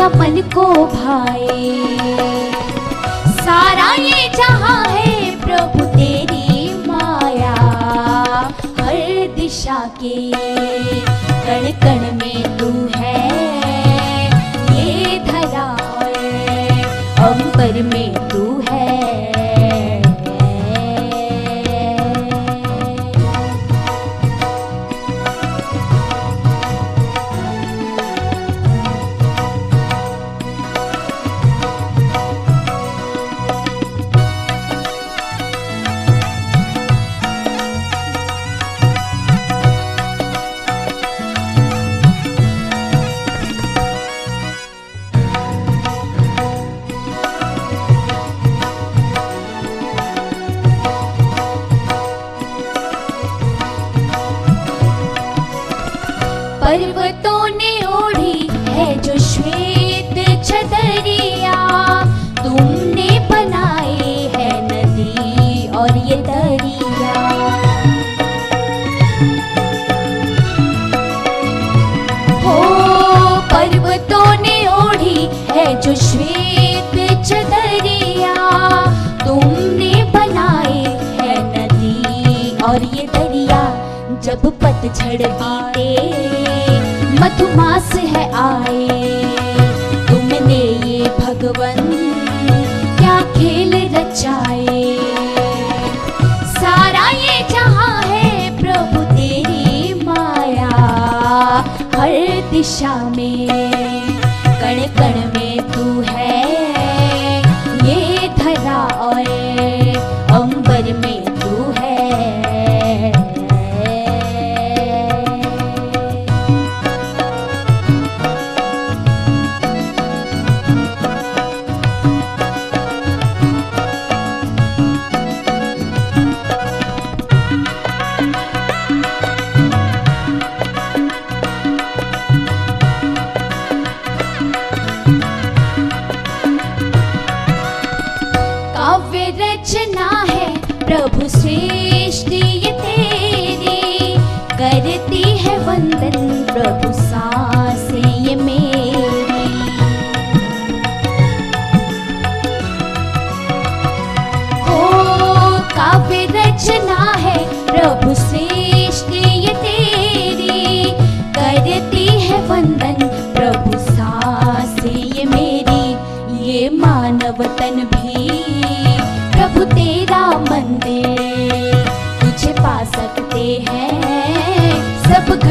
बड़ा मन को भाए। सारा ये जहाँ है प्रभु तेरी माया, हर दिशा के कण कण में तू है। ये धरा अंबर में पतझड़ बीते, मधुमास है आए। तुमने ये भगवन क्या खेल रचाए? सारा ये जहाँ है प्रभु तेरी माया, हर दिशा में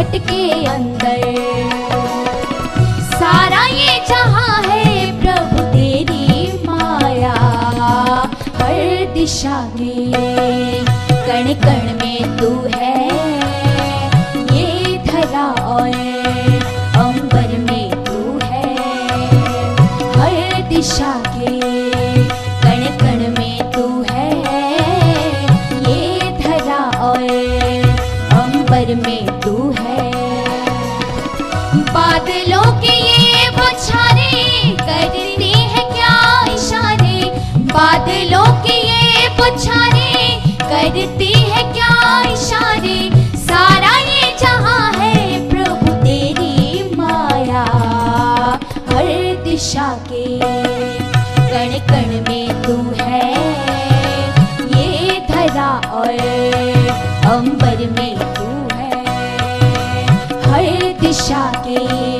घट के अंदर। सारा ये जहाँ है प्रभु तेरी माया। हर दिशा में कण कण में तू है। ये धरा और करती है क्या इशारे? सारा ये जहाँ है प्रभु तेरी माया। हर दिशा के कण कण में तू है। ये धरा और अंबर में तू है। हर दिशा के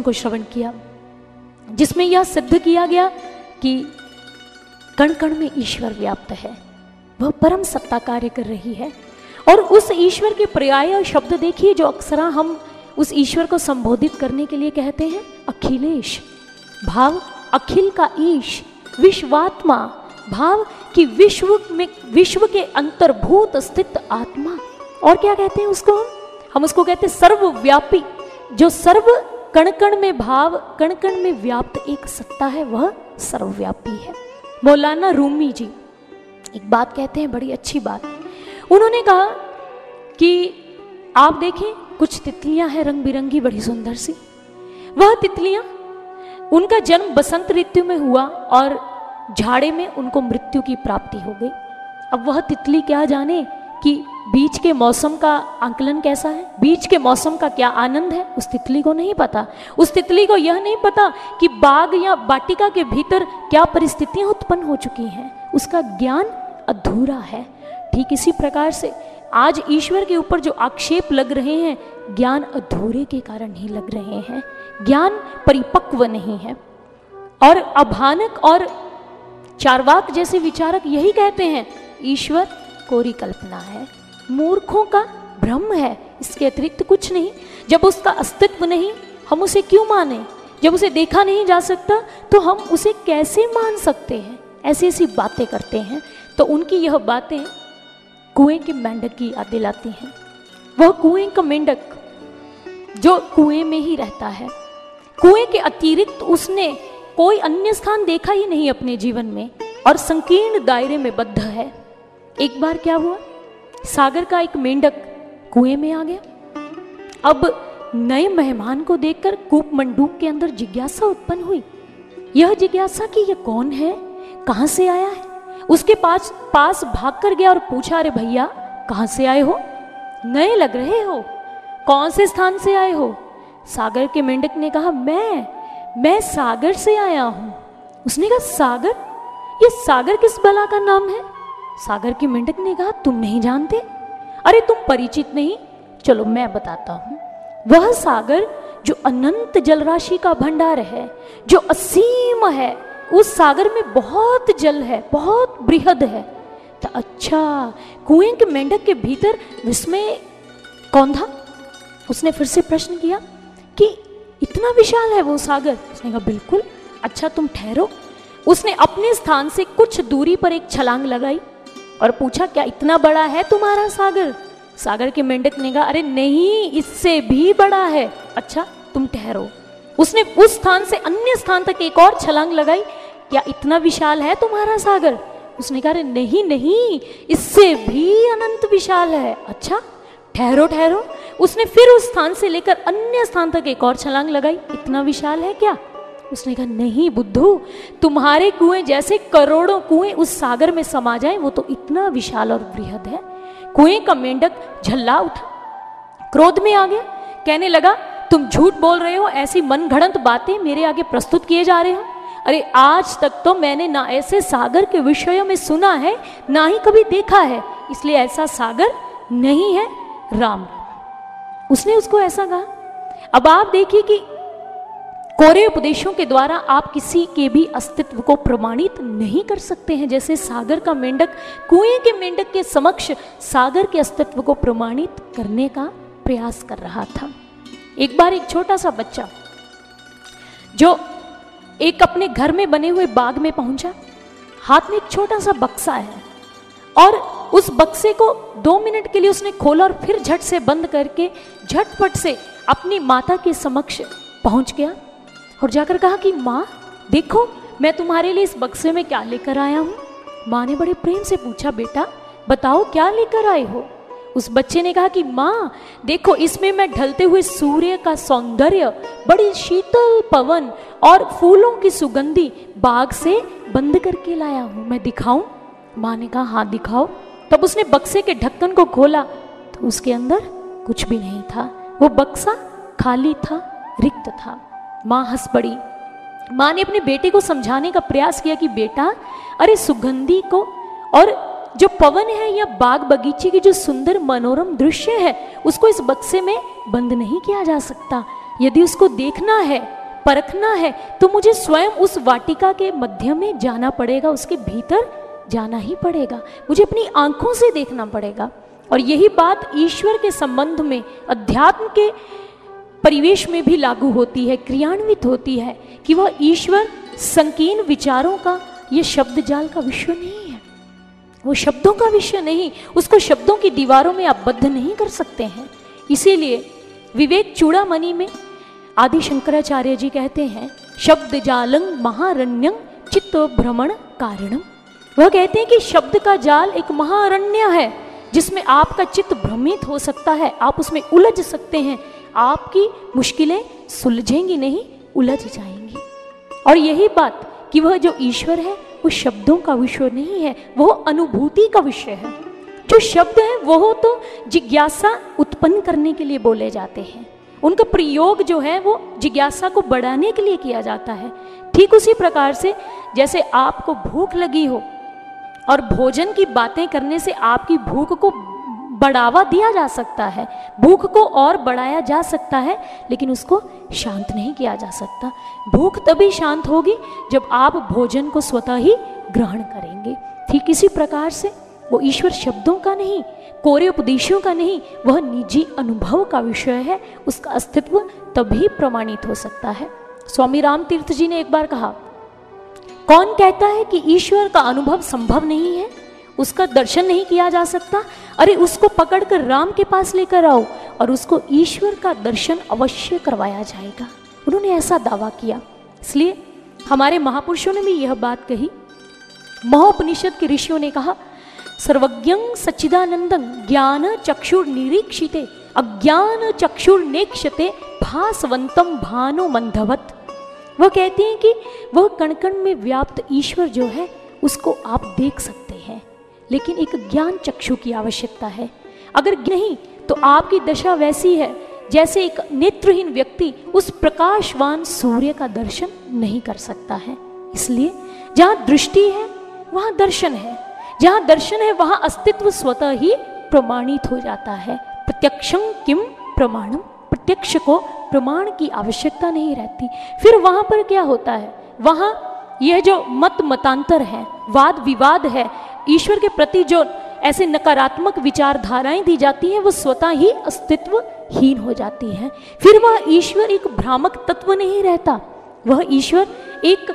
भजन को श्रवण किया, जिसमें यह सिद्ध किया गया कि कण कण में ईश्वर व्याप्त है। वह परम सत्ता कार्य कर रही है। और उस ईश्वर के पर्याय शब्द देखिए, जो अक्सरा हम उस ईश्वर को संबोधित करने के लिए कहते हैं, अखिलेश। भाव, अखिल का ईश, विश्वात्मा। भाव कि विश्व में, विश्व के अंतर्भूत स्थित आत्मा। और क्या कहते हैं उसको हम? हम उसको कहते हैं सर्वव्यापी। जो सर्व कण कण में भाव कण कण में व्याप्त एक सत्ता है, वह सर्वव्यापी है। मौलाना रूमी जी, एक बात कहते हैं, बड़ी अच्छी बात। उन्होंने कहा कि आप देखें, कुछ तितलियाँ हैं रंग बिरंगी बड़ी सुंदर सी। वह तितलियाँ, उनका जन्म बसंत ऋतु में हुआ और झाड़े में उनको मृत्यु की प्राप्ति हो गई। अब वह तितली क्या जाने कि बीच के मौसम का आंकलन कैसा है? बीच के मौसम का क्या आनंद है? उस तितली को नहीं पता। उस तितली को यह नहीं पता कि बाग या बाटिका के भीतर क्या परिस्थितियाँ उत्पन्न हो चुकी हैं। उसका ज्ञान अधूरा है। ठीक इसी प्रकार से आज ईश्वर के ऊपर जो आक्षेप लग रहे हैं, ज्ञान अधूरे के कारण ही लग रहे हैं। ज्ञान परिपक्व नहीं है। और अभानक और चारवाक जैसे विचारक यही कहते हैं, ईश्वर, कोरी कल्पना है। मूर्खों का भ्रम है। इसके अतिरिक्त कुछ नहीं। जब उसका अस्तित्व नहीं, हम उसे क्यों माने? जब उसे देखा नहीं जा सकता तो हम उसे कैसे मान सकते हैं? ऐसी ऐसी बातें करते हैं। तो उनकी यह बातें कुएँ के मेंढक की याद दिलाती हैं। वह कुएँ का मेंढक, जो कुएँ में ही रहता है। कुएँ के अतिरिक्त उसने कोई अन्य स्थान देखा ही नहीं अपने जीवन में, और संकीर्ण दायरे में बद्ध है। एक बार क्या हुआ? सागर का एक मेंढक कुएँ में आ गया। अब नए मेहमान को देखकर कूप मंडूक के अंदर जिज्ञासा उत्पन्न हुई। यह जिज्ञासा कि यह कौन है? कहाँ से आया है? उसके पास पास भाग कर गया और पूछा, अरे भैया, कहाँ से आए हो? नए लग रहे हो? कौन से स्थान से आए हो? सागर के मेंढक ने कहा, मैं मैं सागर से आया हूँ। उसने कहा, सागर? ये सागर किस बला का नाम है? सागर के मेंढक ने कहा, तुम नहीं जानते? अरे, तुम परिचित नहीं? चलो, मैं बताता हूँ। वह सागर, जो अनंत जलराशि का भंडार है, जो असीम है, उस सागर में बहुत जल है, बहुत बृहद है। तो अच्छा कुएँ के मेंढक के भीतर विस्मय कौन था? उसने फिर से प्रश्न किया, कि इतना विशाल है वो सागर? उसने कहा, बिल्कुल। अच्छा तुम ठहरो। उसने अपने स्थान से कुछ दूरी पर एक छलांग लगाई। और पूछा, क्या इतना बड़ा है तुम्हारा सागर? सागर के मेंढक ने कहा, अरे नहीं, इससे भी बड़ा है। अच्छा तुम ठहरो। उसने उस स्थान से अन्य स्थान तक एक और छलांग लगाई, क्या इतना विशाल है तुम्हारा सागर? उसने कहा, अरे नहीं नहीं, इससे भी अनंत विशाल है। अच्छा ठहरो ठहरो। उसने फिर उस स्थान से लेकर अन्य स्थान तक एक और छलांग लगाई, इतना विशाल है क्या? उसने कहा, नहीं बुद्धू, तुम्हारे कुएँ जैसे करोड़ों कुएँ उस सागर में समा जाए, वो तो इतना विशाल और बृहद है। कुएँ का मेंढक झल्ला उठा, क्रोध में आ गया, कहने लगा, तुम झूठ बोल रहे हो, ऐसी मन घड़ंत बातें मेरे आगे प्रस्तुत किए जा रहे हो? अरे, आज तक तो मैंने ना ऐसे सागर के विषयों में सुना है, ना ही कभी देखा है, इसलिए ऐसा सागर नहीं है राम। उसने उसको ऐसा कहा। अब आप देखिए कि कोरे उपदेशों के द्वारा आप किसी के भी अस्तित्व को प्रमाणित नहीं कर सकते हैं। जैसे सागर का मेंढक, कुएँ के मेंढक के समक्ष सागर के अस्तित्व को प्रमाणित करने का प्रयास कर रहा था। एक बार एक छोटा सा बच्चा, जो एक अपने घर में बने हुए बाग में पहुँचा। हाथ में एक छोटा सा बक्सा है और उस बक्से को दो मिनट के लिए उसने खोला और फिर झट से बंद करके, झटपट से अपनी माता के समक्ष पहुँच गया। और जाकर कहा कि माँ, देखो, मैं तुम्हारे लिए इस बक्से में क्या लेकर आया हूँ? माँ ने बड़े प्रेम से पूछा, बेटा, बताओ क्या लेकर आए हो? उस बच्चे ने कहा कि माँ, देखो, इसमें मैं ढलते हुए सूर्य का सौंदर्य, बड़ी शीतल पवन और फूलों की सुगंधी बाग से बंद करके लाया हूँ। मैं दिखाऊँ? माँ ने कहा हाँ दिखाओ। तब उसने बक्से के ढक्कन को खोला तो उसके अंदर कुछ भी नहीं था। वो बक्सा खाली था, रिक्त था। माँ हंस पड़ी। माँ ने अपने बेटे को समझाने का प्रयास किया कि, बेटा, अरे सुगंधी को और जो पवन है या बाग बगीचे की जो सुंदर मनोरम दृश्य है, उसको इस बक्से में बंद नहीं किया जा सकता। यदि उसको देखना है, परखना है तो मुझे स्वयं उस वाटिका के मध्य में जाना पड़ेगा, उसके भीतर जाना ही पड़ेगा। मुझे अपनी आँखों से देखना पड़ेगा। और यही बात ईश्वर के संबंध में, अध्यात्म के परिवेश में भी लागू होती है, क्रियान्वित होती है कि वह ईश्वर संकीर्ण विचारों का यह शब्द जाल का विश्व नहीं है। वो शब्दों का विषय नहीं, उसको शब्दों की दीवारों में आप बद्ध नहीं कर सकते हैं। इसीलिए विवेक चूड़ामणि में आदि शंकराचार्य जी कहते हैं, शब्द जालंग महारण्यं चित्त भ्रमण कारणम वह कहते हैं कि शब्द का जाल एक महारण्य है, जिसमें आपका चित्त भ्रमित हो सकता है, आप उसमें उलझ सकते हैं आपकी मुश्किलें सुलझेंगी नहीं, उलझ जाएँगी। और यही बात कि वह जो ईश्वर है, वो शब्दों का विषय नहीं है वह अनुभूति का विषय है। जो शब्द है वो तो जिज्ञासा उत्पन्न करने के लिए बोले जाते हैं। उनका प्रयोग जो है, वो जिज्ञासा को बढ़ाने के लिए किया जाता है। ठीक उसी प्रकार से जैसे आपको भूख लगी हो, और भोजन की बातें करने से आपकी भूख को बढ़ावा दिया जा सकता है। भूख को और बढ़ाया जा सकता है, लेकिन उसको शांत नहीं किया जा सकता। भूख तभी शांत होगी जब आप भोजन को स्वतः ही ग्रहण करेंगे। ठीक इसी प्रकार से वो ईश्वर शब्दों का नहीं, कोरे उपदेशों का नहीं, वह निजी अनुभव का विषय है, उसका अस्तित्व तभी प्रमाणित हो सकता है। स्वामी राम तीर्थ जी ने एक बार कहा, कौन कहता है कि ईश्वर का अनुभव संभव नहीं है? उसका दर्शन नहीं किया जा सकता? अरे, उसको पकड़कर राम के पास लेकर आओ और उसको ईश्वर का दर्शन अवश्य करवाया जाएगा। उन्होंने ऐसा दावा किया। इसलिए हमारे महापुरुषों ने भी यह बात कही। महोपनिषद के ऋषियों ने कहा, सर्वज्ञं सच्चिदानंदं ज्ञान चक्षुर निरीक्षिते, अज्ञान चक्षुर नेक्षते भासवंतम भानु मंधवत। वह कहते हैं कि वह कण कण में व्याप्त ईश्वर जो है, उसको आप देख सकते लेकिन एक ज्ञान चक्षु की आवश्यकता है। अगर नहीं तो आपकी दशा वैसी है, जैसे एक नेत्रहीन व्यक्ति उस प्रकाशवान सूर्य का दर्शन नहीं कर सकता है। इसलिए जहाँ दृष्टि है, वहाँ दर्शन है। जहाँ दर्शन है, वहाँ अस्तित्व स्वतः ही प्रमाणित हो जाता है। प्रत्यक्षम किम प्रमाणम प्रत्यक्ष को प्रमाण की आवश्यकता नहीं रहती। फिर वहाँ पर क्या होता है? वहाँ यह जो मत मतांतर है वाद विवाद है ईश्वर के प्रति जो ऐसे नकारात्मक विचारधाराएँ दी जाती हैं, वो स्वतः ही अस्तित्वहीन हो जाती हैं। फिर वह ईश्वर एक भ्रामक तत्व नहीं रहता। वह ईश्वर एक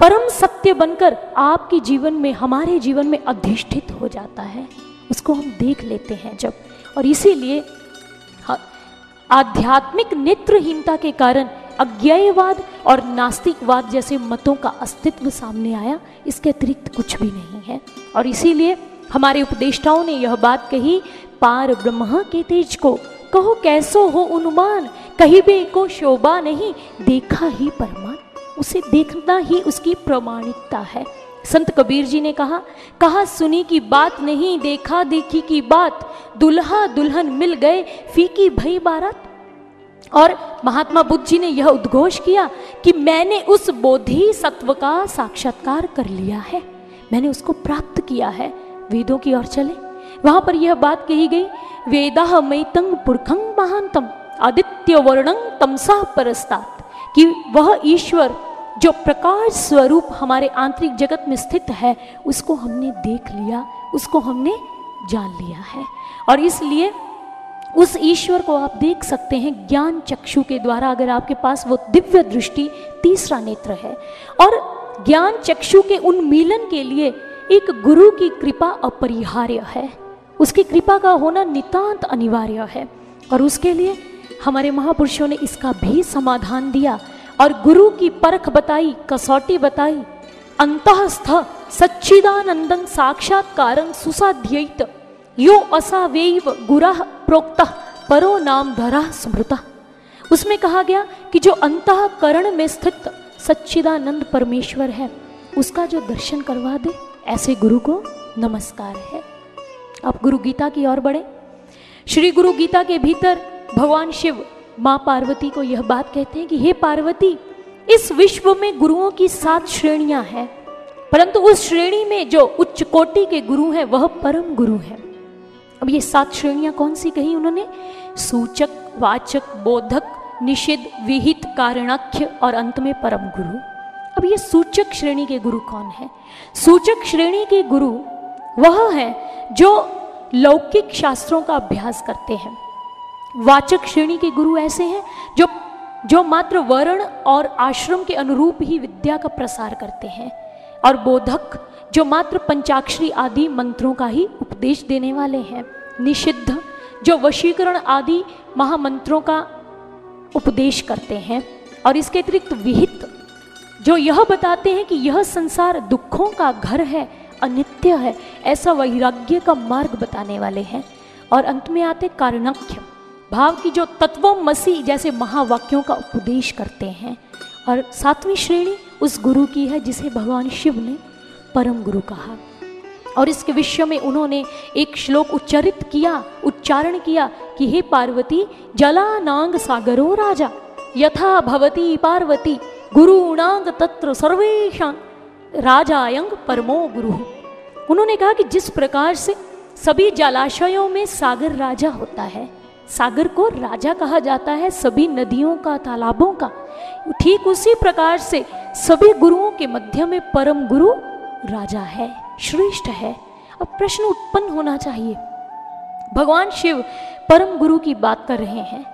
परम सत्य बनकर आपके जीवन में, हमारे जीवन में अधिष्ठित हो जाता है। उसको हम देख लेते हैं जब। और इसीलिए आध्यात्मिक नेत्रहीनता के कारण अज्ञेयवाद और नास्तिकवाद जैसे मतों का अस्तित्व सामने आया, इसके अतिरिक्त कुछ भी नहीं है। और इसीलिए हमारे उपदेष्टाओं ने यह बात कही, पार ब्रह्म के तेज को, कहो कैसो हो अनुमान, कहीं भी को शोभा नहीं, देखा ही परमान उसे देखना ही उसकी प्रमाणिकता है। संत कबीर जी ने कहा कहा सुनी की बात नहीं, देखा देखी की बात, दुल्हा दुल्हन मिल गए, फीकी भई बारात और महात्मा बुद्ध जी ने यह उद्घोष किया कि मैंने उस बोधि सत्व का साक्षात्कार कर लिया है। मैंने उसको प्राप्त किया है। वेदों की ओर चले। वहाँ पर यह बात कही गई वेदा मैतंग पुरखंग महानतम आदित्य वर्णंग तमसा परस्तात, कि वह ईश्वर, जो प्रकाश स्वरूप हमारे आंतरिक जगत में स्थित है, उसको हमने देख लिया, उसको हमने जान लिया है। और इसलिए उस ईश्वर को आप देख सकते हैं ज्ञान चक्षु के द्वारा, अगर आपके पास वो दिव्य दृष्टि तीसरा नेत्र है। और ज्ञान चक्षु के उन्मीलन के लिए एक गुरु की कृपा अपरिहार्य है। उसकी कृपा का होना नितांत अनिवार्य है। और उसके लिए हमारे महापुरुषों ने इसका भी समाधान दिया और गुरु की परख बताई, कसौटी बताई। अंतस्थ सच्चिदानंदन साक्षात्कार सुसाध्यत। यो असावेव गुरा प्रोक्त, परो नाम धरा स्मृता। उसमें कहा गया कि जो अंतकरण में स्थित सच्चिदानंद परमेश्वर है, उसका जो दर्शन करवा दे, ऐसे गुरु को नमस्कार है। अब गुरु गीता की ओर बढ़े। श्री गुरु गीता के भीतर भगवान शिव माँ पार्वती को यह बात कहते हैं कि, हे पार्वती, इस विश्व में गुरुओं की सात श्रेणियाँ हैं, परंतु उस श्रेणी में जो उच्च कोटि के गुरु हैं, वह परम गुरु है। अब ये सात श्रेणियाँ कौन सी कही उन्होंने? सूचक, वाचक, बोधक, निषिद्ध, विहित, कारणाख्य और अंत में परम गुरु। अब ये सूचक श्रेणी के गुरु कौन है? सूचक श्रेणी के गुरु वह है जो लौकिक शास्त्रों का अभ्यास करते हैं। वाचक श्रेणी के गुरु ऐसे हैं जो जो मात्र वर्ण और आश्रम के अनुरूप ही विद्या का प्रसार करते हैं। और बोधक जो मात्र पंचाक्षरी आदि मंत्रों का ही उपदेश देने वाले हैं। निषिद्ध, जो वशीकरण आदि महामंत्रों का उपदेश करते हैं। और इसके अतिरिक्त विहित, जो यह बताते हैं कि यह संसार दुखों का घर है, अनित्य है, ऐसा वैराग्य का मार्ग बताने वाले हैं। और अंत में आते कारणाख्य, भाव की जो तत्वमसी जैसे महावाक्यों का उपदेश करते हैं। और सातवीं श्रेणी उस गुरु की है जिसे भगवान शिव ने परम गुरु कहा। और इसके विषय में उन्होंने एक श्लोक उच्चरित किया, उच्चारण किया कि हे पार्वती, जलानांग सागरो राजा, यथा भवती पार्वती, गुरुणांग तत्र सर्वेशा राजायंग परमो गुरु। उन्होंने कहा कि जिस प्रकार से सभी जलाशयों में सागर राजा होता है, सागर को राजा कहा जाता है, सभी नदियों का, तालाबों का, ठीक उसी प्रकार से सभी गुरुओं के मध्य में परम गुरु राजा है, श्रेष्ठ है। अब प्रश्न उत्पन्न होना चाहिए। भगवान शिव परम गुरु की बात कर रहे हैं।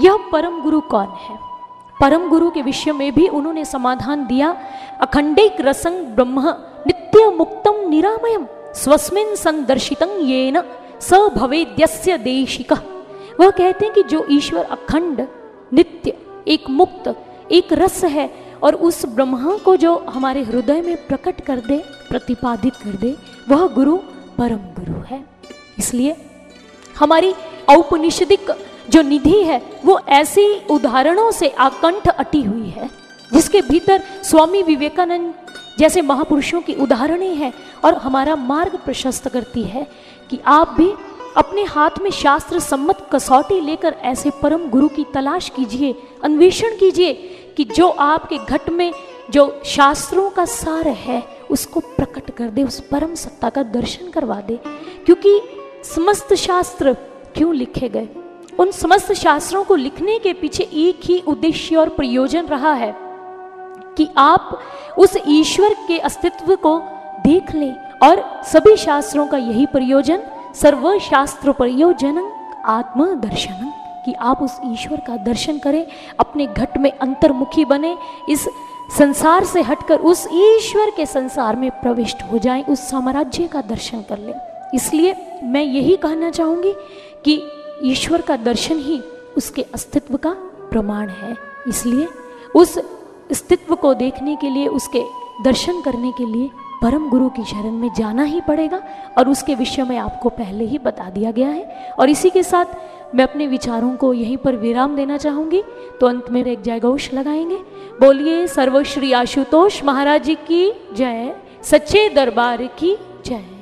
यह परम गुरु कौन है? परम गुरु के विषय में भी उन्होंने समाधान दिया। अखंडिक रसंग ब्रह्म, नित्य मुक्तम निरामयम, स्वस्मिन संदर्शितं येन, स भवेद्यस्य देशिक। वह कहते हैं कि जो ईश्वर अखंड, नित्य, एक मुक्त, एक रस है और उस ब्रह्मा को जो हमारे हृदय में प्रकट कर दे, प्रतिपादित कर दे, वह गुरु परम गुरु है। इसलिए हमारी औपनिषदिक जो निधि है, वो ऐसी उदाहरणों से आकंठ अटी हुई है, जिसके भीतर स्वामी विवेकानंद जैसे महापुरुषों की उदाहरणें हैं और हमारा मार्ग प्रशस्त करती है कि आप भी अपने हाथ में शास्त्र सम्मत कसौटी लेकर ऐसे परम गुरु की तलाश कीजिए, अन्वेषण कीजिए कि जो आपके घट में जो शास्त्रों का सार है, उसको प्रकट कर दे, उस परम सत्ता का दर्शन करवा दे। क्योंकि समस्त शास्त्र क्यों लिखे गए? उन समस्त शास्त्रों को लिखने के पीछे एक ही उद्देश्य और प्रयोजन रहा है कि आप उस ईश्वर के अस्तित्व को देख लें। और सभी शास्त्रों का यही प्रयोजन सर्व शास्त्र प्रयोजन आत्म दर्शन कि आप उस ईश्वर का दर्शन करें, अपने घट में अंतर्मुखी बने, इस संसार से हटकर उस ईश्वर के संसार में प्रविष्ट हो जाएँ, उस साम्राज्य का दर्शन कर लें। इसलिए मैं यही कहना चाहूँगी कि ईश्वर का दर्शन ही उसके अस्तित्व का प्रमाण है। इसलिए उस अस्तित्व को देखने के लिए, उसके दर्शन करने के लिए परम गुरु की शरण में जाना ही पड़ेगा और उसके विषय में आपको पहले ही बता दिया गया है। और इसी के साथ मैं अपने विचारों को यहीं पर विराम देना चाहूँगी। तो अंत में एक जय घोष लगाएँगे। बोलिए, सर्वश्री आशुतोष महाराज जी की जय। सच्चे दरबार की जय।